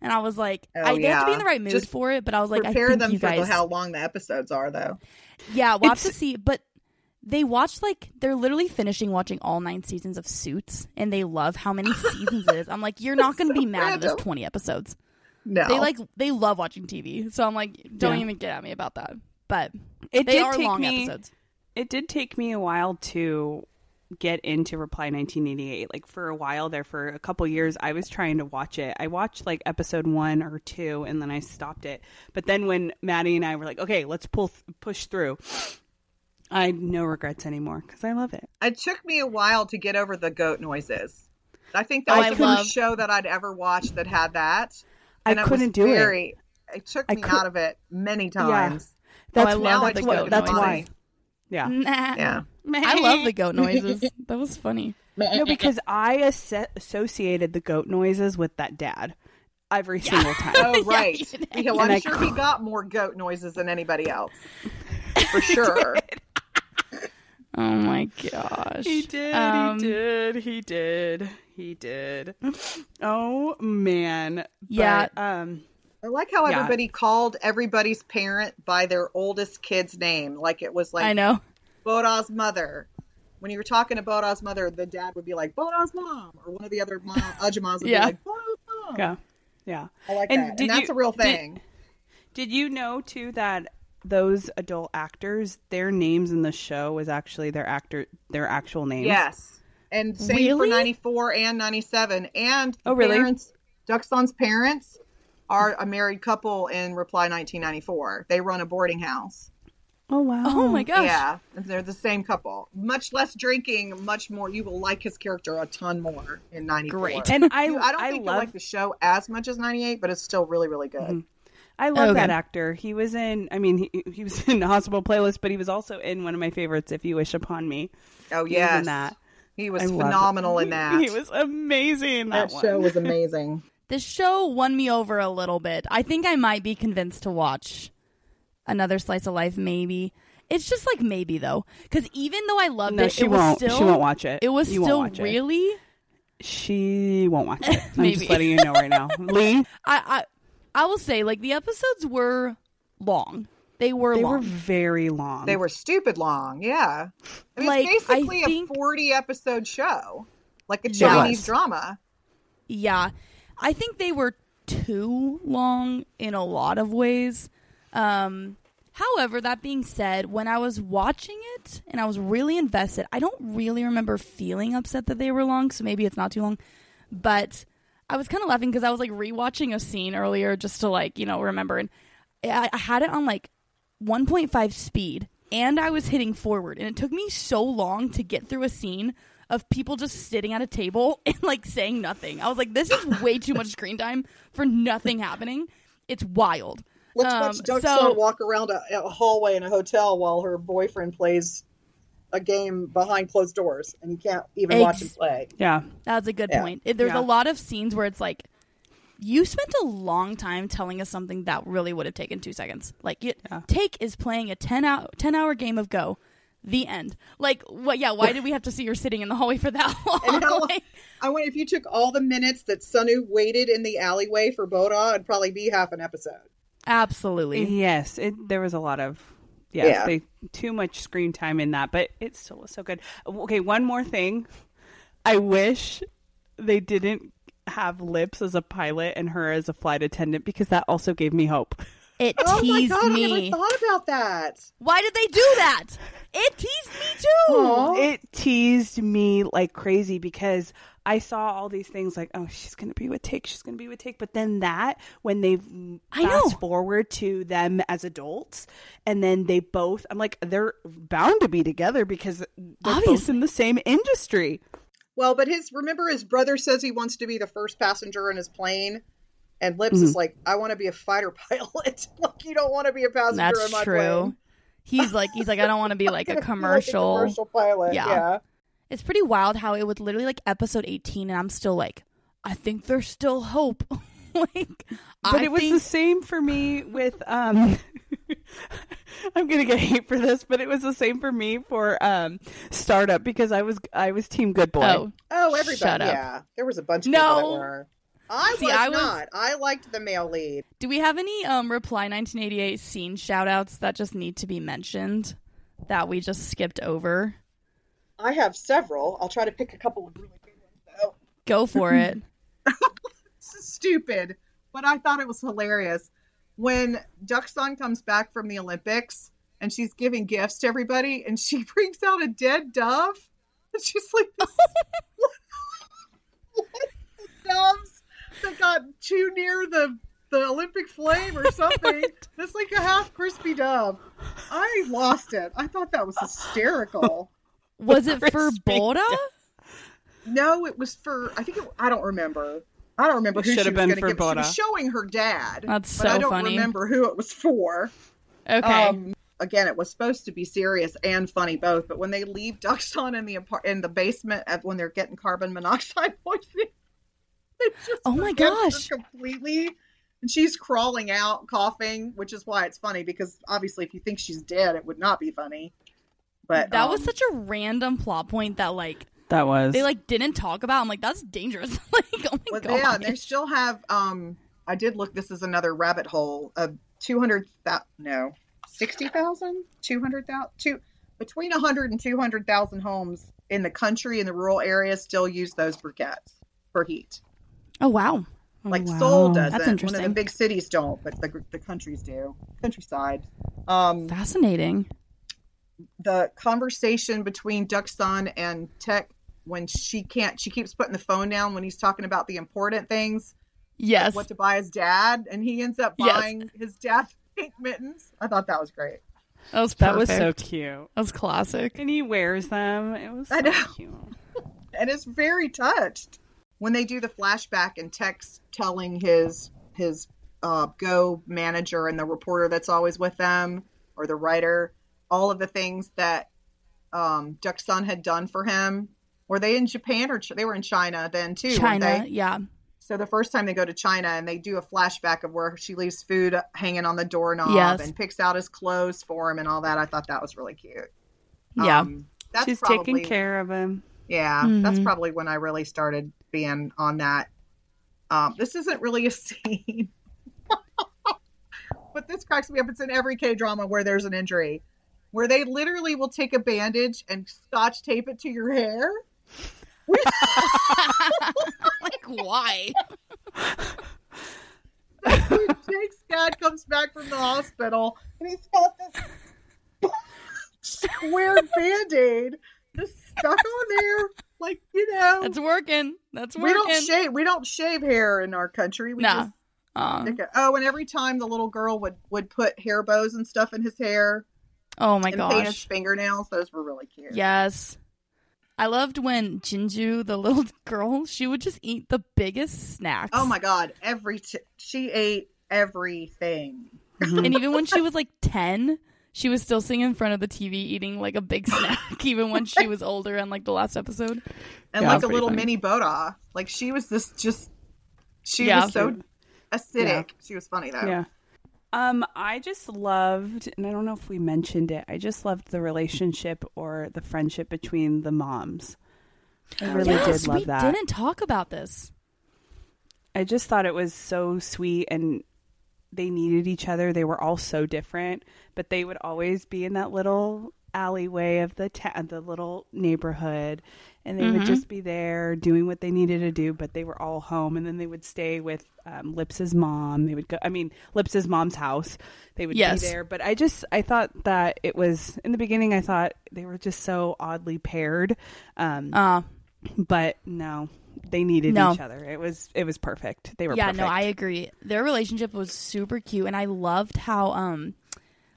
And I was like, Oh, I, they have to be in the right mood Just for it. But I was like, I Prepare think them you for guys, the, how long the episodes are, though. Yeah, we'll have to It's- see. But they watched like they're literally finishing watching all nine seasons of Suits, and they love how many seasons it is. I'm like, you're not going to So be mad at this 20 episodes. No, They like they love watching TV, so I'm like, don't Yeah. even get at me about that. But It they did are take long me. episodes. It did take me a while to get into Reply 1988. Like for a while there, for a couple years, I was trying to watch it. I watched like episode one or two, and then I stopped it. But then when Maddie and I were like, "Okay, let's pull push through," I had no regrets anymore because I love it. it took me a while to get over the goat noises. I think Oh, that was I the love- first show that I'd ever watched that had that. I And it couldn't do it. very, it. took me could- out of it many times. That's oh, I now love I the goat that's noises. why. Yeah. Nah. Yeah. I love the goat noises. That was funny. No, because I asso- associated the goat noises with that dad every single time. Oh, Yeah, right. you did. Yeah, well, And I'm I sure he got more goat noises than anybody else. For sure. Oh my gosh. He did. Um, he did. He did. He did. Oh man. Yeah. But, um. I like how Yeah. everybody called everybody's parent by their oldest kid's name. Like it was like I know. Bora's mother. When you were talking to Bora's mother, the dad would be like Bora's mom, or one of the other mom, Ajumas would Yeah. be like Bora's mom. Yeah. Yeah. I like And that, did and that's you- a real thing. Did you know too that those adult actors, their names in the show was actually their actor, their actual names? Yes, and same for '94 and '97, and Oh, really? Parents, Doksun's parents are a married couple in Reply 1994. They run a boarding house. Oh wow. Oh my gosh. Yeah, they're the same couple. Much less drinking, much more. You will like his character a ton more in '94. Great. And I, You- I don't I think love, you like the show as much as '98, but it's still really, really good. Mhm. I love Okay. that actor. He was in. I mean, he, he was in the Hospital Playlist, but he was also in one of my favorites, "If You Wish Upon Me." Oh He was in that. he was I phenomenal in that. He was amazing. in that That, one. show was amazing. This show won me over a little bit. I think I might be convinced to watch another slice of life. Maybe it's just like maybe though, because even though I loved No, it, she it won't. still she won't watch it. It was You won't still watch it. really. She won't watch it. I'm Maybe. just letting you know right now, Lee. I, I I will say like the episodes were long. They were They long. were very long. They were stupid long. Yeah, I mean, Like, it's I basically think- a forty episode show, like a Chinese was. drama. Yeah. I think they were too long in a lot of ways. Um, however, that being said, when I was watching it and I was really invested, I don't really remember feeling upset that they were long, so maybe it's not too long. But I was kind of laughing because I was like rewatching a scene earlier just to like, you know, remember. And I, I had it on like 1.5 speed and I was hitting forward. And it took me so long to get through a scene of people just sitting at a table and like saying nothing. I was like, this is way too much screen time for nothing happening. It's wild. Let's Um, watch Duck so- Son walk around a, a hallway in a hotel while her boyfriend plays a game behind closed doors, and you can't even watch him play. yeah. That's a good Yeah. point. There's Yeah. a lot of scenes where it's like, you spent a long time telling us something that really would have taken two seconds. Like, you, Yeah. Taek is playing a 10 hour, 10 hour game of Go. The end. Like, what? Yeah, why did we have to see her sitting in the hallway for that long? And how- Like, I wonder if you took all the minutes that Sunu waited in the alleyway for Bora, it'd probably be half an episode. Absolutely. Yes, it, there was a lot of yes, Yeah. they too much screen time in that, but it still was so good. Okay, one more thing. I wish they didn't have Lips as a pilot and her as a flight attendant because that also gave me hope. It Oh my teased god, I me. never thought about that. Why did they do that? It teased me too. Aw. It teased me like crazy because I saw all these things like, oh, she's gonna be with Taek, she's gonna be with Taek, but then that when they I fast know. forward to them as adults, and then they both, I'm like, they're bound to be together because they're both Obviously. in the same industry. Well, but his remember his brother says he wants to be the first passenger in his plane, and Lips Mm-hmm. is like, I want to be a fighter pilot. like you don't want to be a passenger That's in my true. plane. He's like he's like I don't want to be like a commercial. Like a commercial pilot. Yeah. Yeah. It's pretty wild how it was literally like episode 18 and I'm still like I think there's still hope. like But I it was think the same for me with um I'm gonna get hate for this, but it was the same for me for um startup because I was I was team good boy. Oh, Oh, everybody. Shut up. Yeah. There was a bunch of No. people that were. I See, was I was- not. I liked the male lead. do we have any um reply 1988 scene shout outs that just need to be mentioned that we just skipped over? I have several. I'll try to pick a couple of really good ones though. Go for it. This is stupid, but I thought it was hilarious. When Doksun comes back from the Olympics and she's giving gifts to everybody and she brings out a dead dove. And she's like, this, what the doves that got too near the, the Olympic flame or something. It's like a half crispy dove. I lost it. I thought that was hysterical. Was it for Crispy Bora? No, it was for I think it, I don't remember. I don't remember It who should she have was been going to for give. She was showing her dad. That's so funny. but I don't funny. remember who it was for. Okay. Um, again, it was supposed to be serious and funny both, but when they leave Doksun in the apart- in the basement at, when they're getting carbon monoxide poisoning, Oh my gosh. completely. And she's crawling out, coughing, which is why it's funny because obviously, if you think she's dead, it would not be funny. But that was um, such a random plot point that like That was they like didn't talk about. I'm like, that's dangerous. like, oh my Well, god. yeah, they still have. Um, I did look. This is another rabbit hole of two hundred thousand. No, sixty thousand, two hundred thousand, two between a hundred and two hundred thousand homes in the country in the rural areas still use those briquettes for heat. oh wow. Like wow. Seoul doesn't. That's One of the interesting. big cities don't, but the the countries do. Countryside. Um, Fascinating. The conversation between Doksun and Taek when she can't, she keeps putting the phone down when he's talking about the important things. Yes. what to buy his dad, and he ends up Yes. buying his dad pink mittens. I thought that was great. that was that was so cute. That was classic. And he wears them. It was so I know. cute. And it's very touched. When they do the flashback and Taek's telling his his uh, go manager and the reporter that's always with them or the writer all of the things that um, Doksun had done for him. Were they in Japan or Ch- they were in China then too? China, they? yeah. So the first time they go to China and they do a flashback of where she leaves food hanging on the doorknob Yes. and picks out his clothes for him and all that. I thought that was really cute. Yeah. Um, that's She's probably, taking care of him. Yeah, that's Mhm. probably when I really started being on that. Um, this isn't really a scene, but this cracks me up. It's in every K drama where there's an injury, where they literally will take a bandage and scotch tape it to your hair. like why? Jake's dad comes back from the hospital and he's got this square band aid just stuck on there. Like, you know, That's working. That's working. we don't shave we don't shave hair in our country. We Nah. just uh-uh. it. Oh, and every time the little girl would would put hair bows and stuff in his hair oh my and paint his gosh. fingernails, those were really cute. Yes. I loved when Jinju, the little girl, she would just eat the biggest snacks. Oh my god, every t- she ate everything. Mhm. And even when she was like 10, she was still sitting in front of the TV eating like a big snack, even when she was older and like the last episode. And Yeah, like a little funny. mini Bora. Like she was this just she Yeah. was so acidic. She was funny though. Yeah. Um, I just loved, and I don't know if we mentioned it. I just loved the relationship or the friendship between the moms. I really yes, did love we that. didn't talk about this. I just thought it was so sweet and they needed each other. They were all so different, but they would always be in that little alleyway of the ta- the little neighborhood and they would Mhm. just be there doing what they needed to do, but they were all home and then they would stay with um, Lips's mom. They would go I mean Lips's mom's house. They would Yes. be there, but I just I thought that it was in the beginning I thought they were just so oddly paired. Um Uh, but no, they needed No. each other. It was it was perfect. They were yeah, perfect. no, I agree. Their relationship was super cute, and I loved how, um,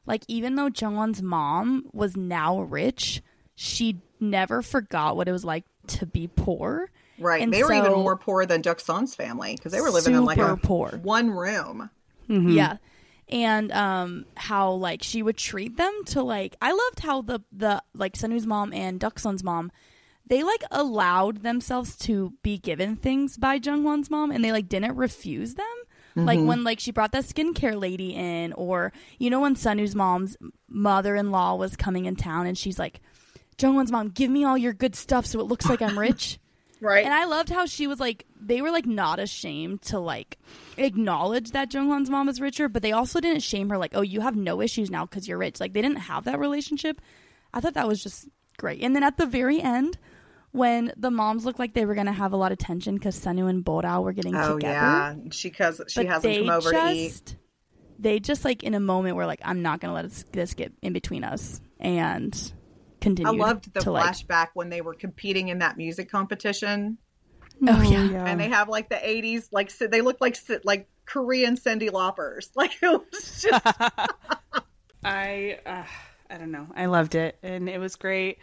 like, even though Jung Hwan's mom was now rich, she never forgot what it was like to be poor. Right. And they were even more poor than Doksun's family because they were living in like a poor. one room. Mhm. Yeah. and um how like she would treat them to like I loved how the the like Sunu's mom and Doksun's mom they like allowed themselves to be given things by Jung Hwan's mom and they like didn't refuse them. Like mm-hmm. when like she brought that skincare lady in or you know when Sunu's mom's mother-in-law was coming in town and she's like Jung Hwan's mom, give me all your good stuff so it looks like I'm rich. Right. And I loved how she was like, they were like not ashamed to like acknowledge that Jung Hwan's mom is richer, but they also didn't shame her like, oh, you have no issues now because you're rich. Like they didn't have that relationship. I thought that was just great. And then at the very end, when the moms looked like they were gonna have a lot of tension because Sunu and Borao were getting oh together, yeah, she cause she but hasn't they come over just, to eat. They just like in a moment were like, I'm not gonna let this, this get in between us, and continue. I loved the to, like, flashback when they were competing in that music competition, Oh, yeah. and they have like the '80s, like so they look like like Korean Cyndi Laupers. Like it was just I uh, I don't know. I loved it and it was great.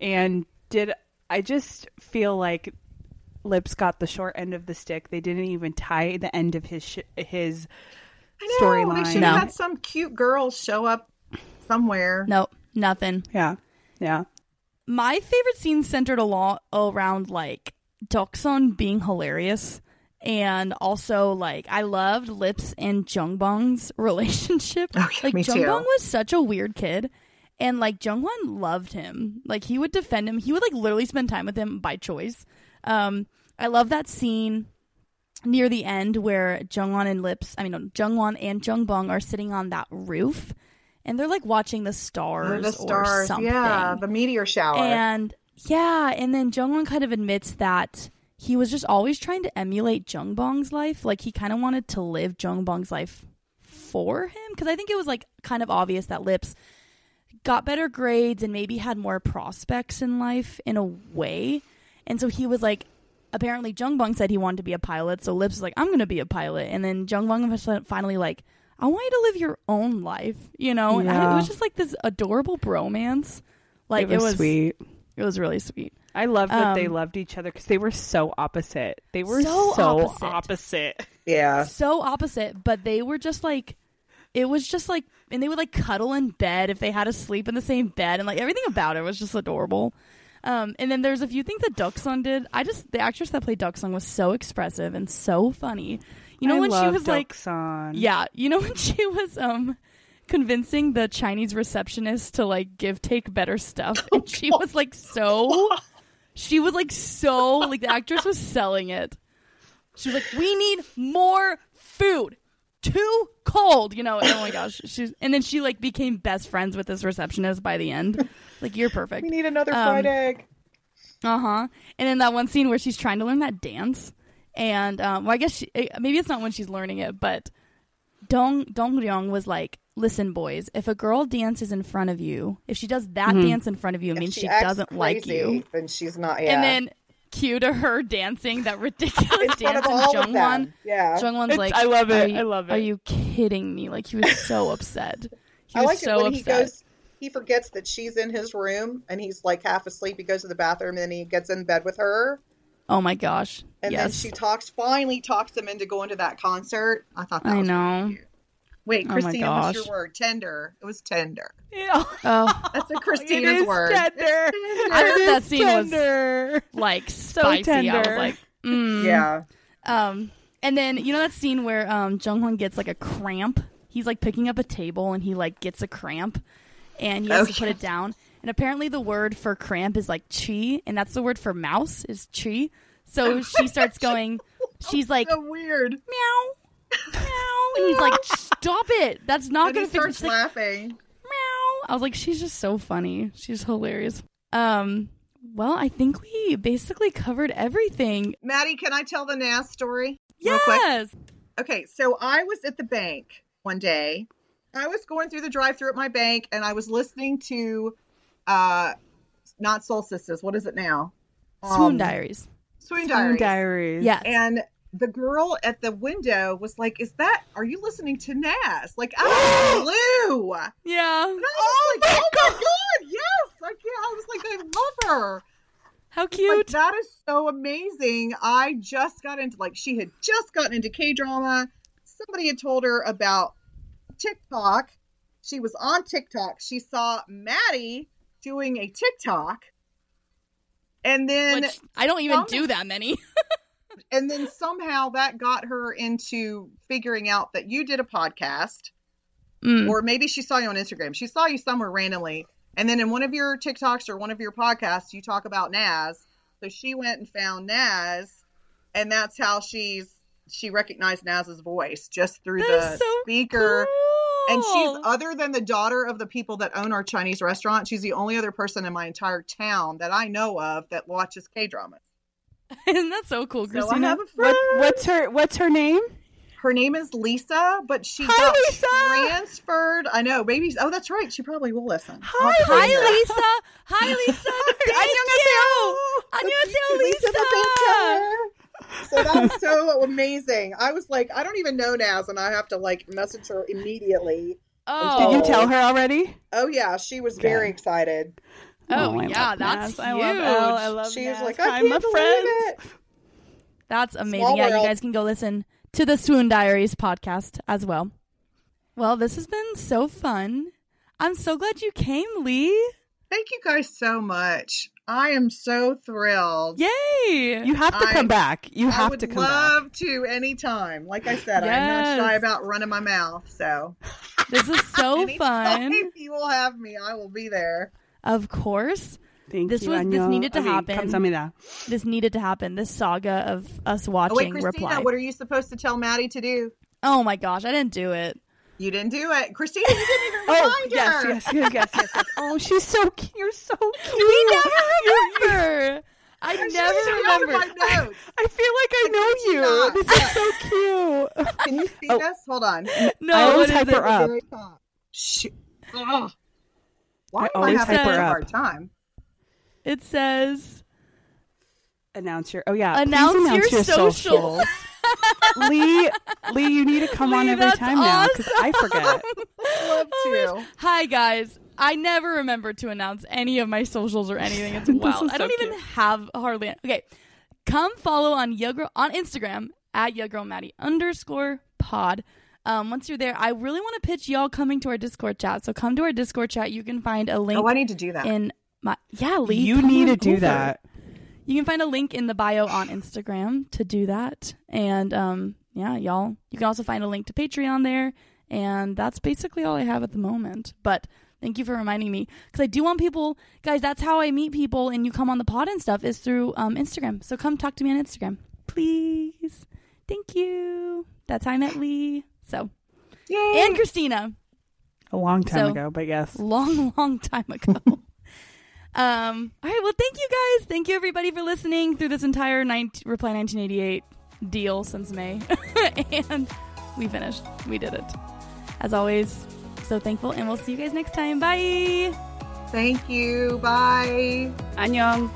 And did I just feel like Lips got the short end of the stick. They didn't even tie the end of his sh- his I know, They storyline. should have No. had some cute girl show up somewhere. no, nothing. Yeah. Yeah. my favorite scene centered a lot around like Doksun being hilarious and also like I loved Lips and Jung Bong's relationship. Okay, like me too. Jung Bong was such a weird kid and like Jung Hwan loved him. Like he would defend him. He would like literally spend time with him by choice. Um I love that scene near the end where Jung Hwan and Lips, I mean no, Jung Hwan and Jung Bong are sitting on that roof and they're like watching the stars, the or stars, something. yeah, the meteor shower. And yeah, and then Jung Hwan kind of admits that he was just always trying to emulate Jung Bong's life. Like he kind of wanted to live Jung Bong's life for him because I think it was like kind of obvious that Lips got better grades and maybe had more prospects in life in a way. And so he was like apparently Jung Bong said he wanted to be a pilot, so Lips was like I'm going to be a pilot. And then Jung Bong was finally like I want you to live your own life, you know? And I- it was just like this adorable bromance. Like it was, sweet. it was really sweet. I love that they Um, loved each other because they were so opposite. They were So so, opposite. opposite. yeah, So opposite, but they were just like it was just like and they would like cuddle in bed if they had to sleep in the same bed and like everything about it was just adorable. Um, and then there's a few things that Doksun did. I just the actress that played Doksun was so expressive and so funny. You know I when she was like. Yeah, you know when she was um convincing the Chinese receptionist to like give Taek better stuff and she was like so she was like so like the actress was selling it. She was like, "We need more food. Too cold, you know." And oh my gosh, she's and then she like became best friends with this receptionist by the end. Like, you're perfect. we need another Um, fried egg. Uh huh. And then that one scene where she's trying to learn that dance, and um, well, I guess she, eh, maybe it's not when she's learning it, but Dong Dong Ryong was like, "Listen, boys, if a girl dances in front of you, if she does that dance in front of you, it means she, acts doesn't like crazy, you." Then she's not. Yeah. And then cue to her dancing that ridiculous in dance, of and Jung Hwan. Yeah. Jung Hwan's like, I love it. You- I love it. Are you kidding me?" Like he was so upset. He I was like so it when he goes. He forgets that she's in his room and he's like half asleep. He goes to the bathroom and then he gets in bed with her. oh my gosh! And yes. then she talks, finally talks him into going to that concert. I thought that I was know. really cute. Wait, Oh my Christina, what's your word? Tender. It was tender. Yeah. Oh, That's a It Christina's is word. tender. I thought that that is scene was- tender. like spicy. I tender. was like, mm. Yeah. Um, and then you know that scene where um Junghoon gets like a cramp. He's like picking up a table and he like gets a cramp, and he has Oh, to put it down. And apparently the word for cramp is like chi, and that's the word for mouse is chi. So she starts going. She's like So weird. meow, meow, and he's like, stop it. That's not gonna fix it. starts She's like, laughing. meow. I was like, she's just so funny. She's hilarious. Um. Well, I think we basically covered everything. Maddie, can I tell the Naz story? Real quick? Yes. Okay, so I was at the bank one day. I was going through the drive-through at my bank, and I was listening to, uh, not Soul Sisters. What is it now? Swoon Um, Diaries. Swoon Swoon Diaries. Yeah. And the girl at the window was like, "Is that? Are you listening to Naz?" Like out of blue. And Yeah. I was oh like, "Oh my god, yes!" Like, yeah, I was like, "I love her." How Like, cute. that is so amazing. I just got into like she had just gotten into K drama. Somebody had told her about TikTok. She was on TikTok. She saw Maddie doing a TikTok. And then Which I don't even some- do that many. and then somehow that got her into figuring out that you did a podcast Mm. or maybe she saw you on Instagram. She saw you somewhere randomly, and then in one of your TikToks or one of your podcasts, you talk about Naz. So she went and found Naz, and that's how she's she recognized Naz's voice just through That the so speaker. And she's other than the daughter of the people that own our Chinese restaurant, she's the only other person in my entire town that I know of that watches K dramas. Isn't that so cool, So I Christina? have a friend. What, what's her What's her name? Her name is Lisa, but she Hi, got Lisa! transferred. I know, maybe. Oh, that's right. She probably will listen. Hi, I'll find her. Hi, Lisa. Hi, Lisa. Thank you. Lisa Annyeonghaseyo, Lisa. the Pink Hair. So that's so amazing. I was like, I don't even know Naz, and I have to like message her immediately. Oh, Did you tell her already? Oh yeah, she was Okay. very excited. Oh, I yeah, love that's Naz. I love Elle. I love She was Naz. like, I Hi, can't my believe it. That's amazing. Small yeah, you guys can go listen to the Swoon Diaries podcast as well. Well, this has been so fun. I'm so glad you came, Lee. Thank you guys so much. I am so thrilled. Yay! You have to I- come back. You I have to come back. I would love to anytime. Like I said, I'm not shy about running my mouth. So this is so anytime fun. you will have me, I will be there. Of course. Thank this you, was this needed to I happen. This needed to happen. This saga of us watching. Oh, wait, Christina, reply. what are you supposed to tell Maddie to do? Oh my gosh, I didn't do it. You didn't do it, Christina. You didn't even oh, remind oh, yes, her. Yes, yes, yes, yes, yes. Oh, she's so cute. You're so cute. We never remember. I never remember. I, feel like I, I know you. Not. This is so cute. Can you see oh. this? Hold on. No, I always hyper up. Shh. Ugh. Why I am I always having hype a hard time? It says Announce your. Oh yeah. please announce, your, socials. socials. Lee, Lee, you need to come on every that's time now because I awesome. forget. Love Oh to. Hi guys. I never remember to announce any of my socials or anything. It's wild. is I don't so even have hardly. Okay, come follow on Yugirl on Instagram at Maddie underscore pod. Um, once you're there, I really want to pitch y'all coming to our Discord chat. So come to our Discord chat. You can find a link Oh, I need to do that. in my yeah. Lee, You need to do over. that. You can find a link in the bio on Instagram to do that. And um, yeah, y'all. You can also find a link to Patreon there. And that's basically all I have at the moment. But thank you for reminding me because I do want people, guys. That's how I meet people and you come on the pod and stuff is through um, Instagram. So come talk to me on Instagram, please. Thank you. That's how I met Lee. So Yay. and Christina A long time So- ago, but yes. long, long time ago. um, all right. Well, thank you guys. Thank you everybody for listening through this entire 19, Reply 1988 deal since May, and we finished. We did it. As always, so thankful, and we'll see you guys next time. Bye. Thank you. Bye. 안녕.